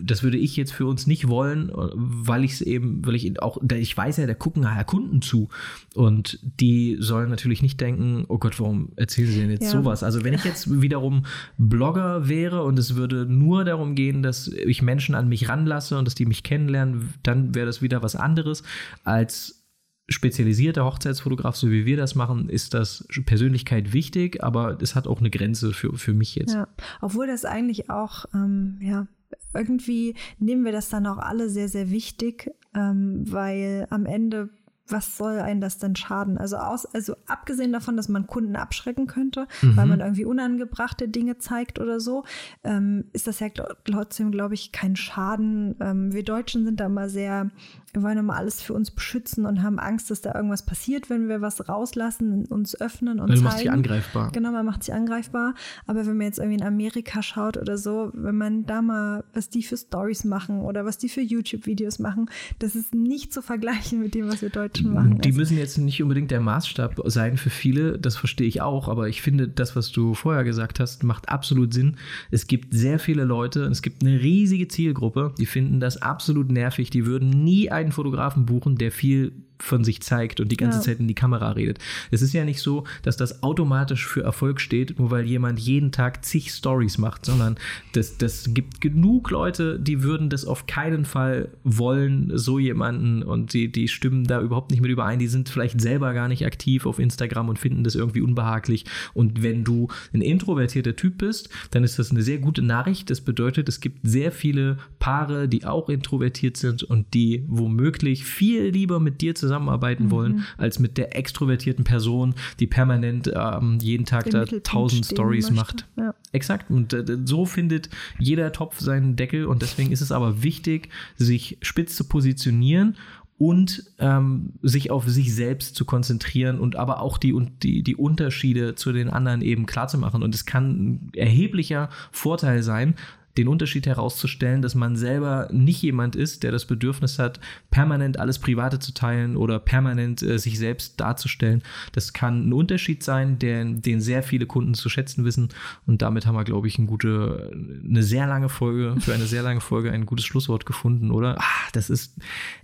Das würde ich jetzt für uns nicht wollen, weil ich es eben, weil ich auch, ich weiß ja, da gucken ja Kunden zu und die sollen natürlich nicht denken, oh Gott, warum erzählen sie denn jetzt ja. sowas? Also wenn ich jetzt wiederum Blogger wäre und es würde nur darum gehen, dass ich Menschen an mich ranlasse und dass die mich kennenlernen, dann wäre das wieder was anderes. Als spezialisierter Hochzeitsfotograf, so wie wir das machen, ist das Persönlichkeit wichtig, aber es hat auch eine Grenze für, für mich jetzt. Ja, obwohl das eigentlich auch, ähm, ja, irgendwie nehmen wir das dann auch alle sehr, sehr wichtig, ähm, weil am Ende was soll einen das denn schaden? Also aus, also abgesehen davon, dass man Kunden abschrecken könnte, mhm. weil man irgendwie unangebrachte Dinge zeigt oder so, ähm, ist das ja trotzdem, glaube ich, kein Schaden. Ähm, wir Deutschen sind da immer sehr wir wollen immer alles für uns beschützen und haben Angst, dass da irgendwas passiert, wenn wir was rauslassen, uns öffnen und Man zeigen. macht sich angreifbar. Genau, man macht sich angreifbar. Aber wenn man jetzt irgendwie in Amerika schaut oder so, wenn man da mal, was die für Stories machen oder was die für YouTube-Videos machen, das ist nicht zu vergleichen mit dem, was wir Deutschen machen. Die müssen jetzt nicht unbedingt der Maßstab sein für viele, das verstehe ich auch, aber ich finde, das, was du vorher gesagt hast, macht absolut Sinn. Es gibt sehr viele Leute, es gibt eine riesige Zielgruppe, die finden das absolut nervig, die würden nie ein einen Fotografen buchen, der viel von sich zeigt und die ganze ja. Zeit in die Kamera redet. Es ist ja nicht so, dass das automatisch für Erfolg steht, nur weil jemand jeden Tag zig Stories macht, sondern das, das gibt genug Leute, die würden das auf keinen Fall wollen, so jemanden und die, die stimmen da überhaupt nicht mit überein. Die sind vielleicht selber gar nicht aktiv auf Instagram und finden das irgendwie unbehaglich. Und wenn du ein introvertierter Typ bist, dann ist das eine sehr gute Nachricht. Das bedeutet, es gibt sehr viele Paare, die auch introvertiert sind und die womöglich viel lieber mit dir zusammen zusammenarbeiten mhm. wollen, als mit der extrovertierten Person, die permanent ähm, jeden Tag da tausend Stories macht. Ja. Exakt. Und äh, so findet jeder Topf seinen Deckel und deswegen ist es aber wichtig, sich spitz zu positionieren und ähm, sich auf sich selbst zu konzentrieren und aber auch die, die, die Unterschiede zu den anderen eben klarzumachen. Und es kann ein erheblicher Vorteil sein, den Unterschied herauszustellen, dass man selber nicht jemand ist, der das Bedürfnis hat, permanent alles Private zu teilen oder permanent äh, sich selbst darzustellen. Das kann ein Unterschied sein, den, den sehr viele Kunden zu schätzen wissen. Und damit haben wir, glaube ich, eine gute, eine sehr lange Folge, für eine sehr lange Folge ein gutes Schlusswort gefunden, oder? Ah, das ist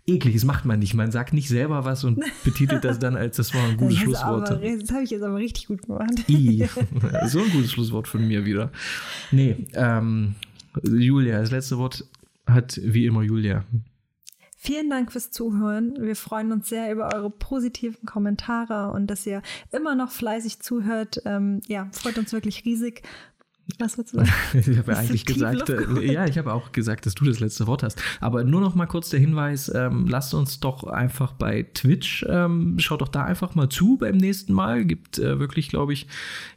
eklig, das macht man nicht. Man sagt nicht selber was und betitelt das dann als, das war ein gutes Schlusswort. Aber, das habe ich jetzt aber richtig gut gemacht. I, so ein gutes Schlusswort von mir wieder. Nee, ähm, Julia, das letzte Wort hat wie immer Julia. Vielen Dank fürs Zuhören. Wir freuen uns sehr über eure positiven Kommentare und dass ihr immer noch fleißig zuhört. Ähm, ja, freut uns wirklich riesig. Was würdest du sagen? ich habe ja eigentlich gesagt, äh, ja, ich habe auch gesagt, dass du das letzte Wort hast. Aber nur noch mal kurz der Hinweis: ähm, Lasst uns doch einfach bei Twitch, ähm, schaut doch da einfach mal zu beim nächsten Mal. Gibt äh, wirklich, glaube ich,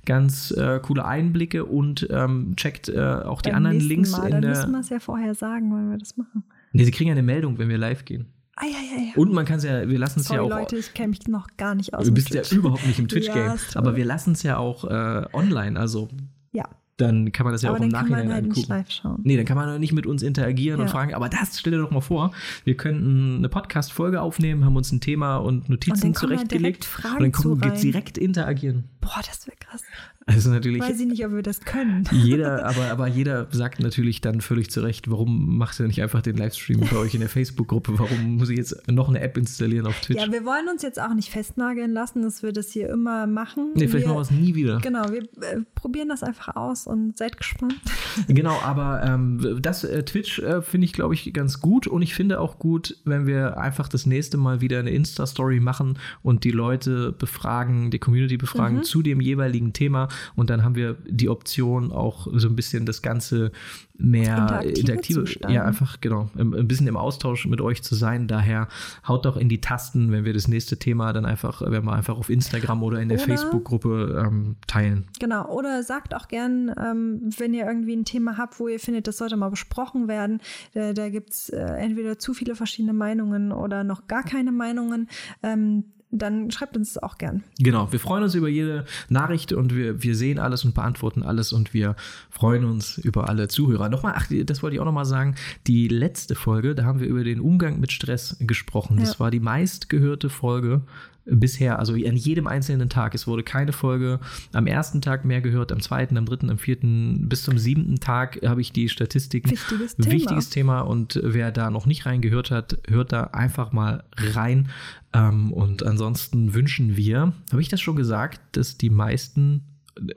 ganz äh, coole Einblicke und ähm, checkt äh, auch die Beim anderen Links Mal, in Dann der. müssen wir es ja vorher sagen, wollen wir das machen. Nee, sie kriegen ja eine Meldung, wenn wir live gehen. Ah, ja, ja, ja. Und man kann es ja, wir lassen es ja auch. Leute, ich kenne mich noch gar nicht aus. Du bist ja überhaupt nicht im Twitch-Game. Aber wir lassen es ja auch äh, online. Also Ja, dann kann man das ja aber auch im Nachhinein halt nicht angucken. live schauen. Nee, dann kann man nicht mit uns interagieren und Ja. fragen, aber das stell dir doch mal vor, wir könnten eine Podcast-Folge aufnehmen, haben uns ein Thema und Notizen Und zurechtgelegt und dann kommen wir direkt interagieren. Boah, das wäre krass. Also natürlich, Weiß ich nicht, ob wir das können. jeder, aber, aber jeder sagt natürlich dann völlig zu Recht, warum macht ihr nicht einfach den Livestream bei euch in der Facebook-Gruppe? Warum muss ich jetzt noch eine App installieren auf Twitch? Ja, wir wollen uns jetzt auch nicht festnageln lassen, dass wir das hier immer machen. nee, vielleicht wir, machen wir es nie wieder. Genau, wir äh, probieren das einfach aus und seid gespannt. Genau, aber ähm, das äh, Twitch äh, finde ich, glaube ich, ganz gut und ich finde auch gut, wenn wir einfach das nächste Mal wieder eine Insta-Story machen und die Leute befragen, die Community befragen Mhm. zu dem jeweiligen Thema und dann haben wir die Option auch so ein bisschen das Ganze mehr Interaktive interaktive, zu gestalten. ja einfach genau, ein bisschen im Austausch mit euch zu sein. Daher haut doch in die Tasten, wenn wir das nächste Thema dann einfach, wenn wir einfach auf Instagram oder in der Facebook-Gruppe ähm, teilen. Genau, oder sagt auch gern, ähm, wenn ihr irgendwie ein Thema habt, wo ihr findet, das sollte mal besprochen werden. Da, da gibt es äh, entweder zu viele verschiedene Meinungen oder noch gar keine Meinungen. Ähm, dann schreibt uns das auch gern. Genau, wir freuen uns über jede Nachricht und wir, wir sehen alles und beantworten alles und wir freuen uns über alle Zuhörer. Nochmal, ach, das wollte ich auch nochmal sagen, die letzte Folge, da haben wir über den Umgang mit Stress gesprochen. Das Ja. war die meistgehörte Folge bisher, also an jedem einzelnen Tag. Es wurde keine Folge am ersten Tag mehr gehört, am zweiten, am dritten, am vierten, bis zum siebten Tag habe ich die Statistiken. Wichtiges Thema. Wichtiges Thema und wer da noch nicht reingehört hat, hört da einfach mal rein. Ähm, und ansonsten wünschen wir, habe ich das schon gesagt, dass die meisten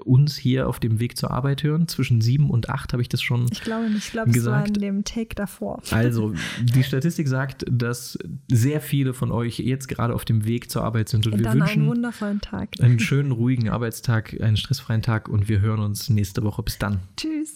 uns hier auf dem Weg zur Arbeit hören. Zwischen sieben und acht habe ich das schon. Ich glaube nicht, ich glaube, es war in dem Take davor. Also, die Statistik sagt, dass sehr viele von euch jetzt gerade auf dem Weg zur Arbeit sind und Und wir dann einen wünschen wundervollen Tag. einen schönen, ruhigen Arbeitstag, einen stressfreien Tag und wir hören uns nächste Woche. Bis dann. Tschüss.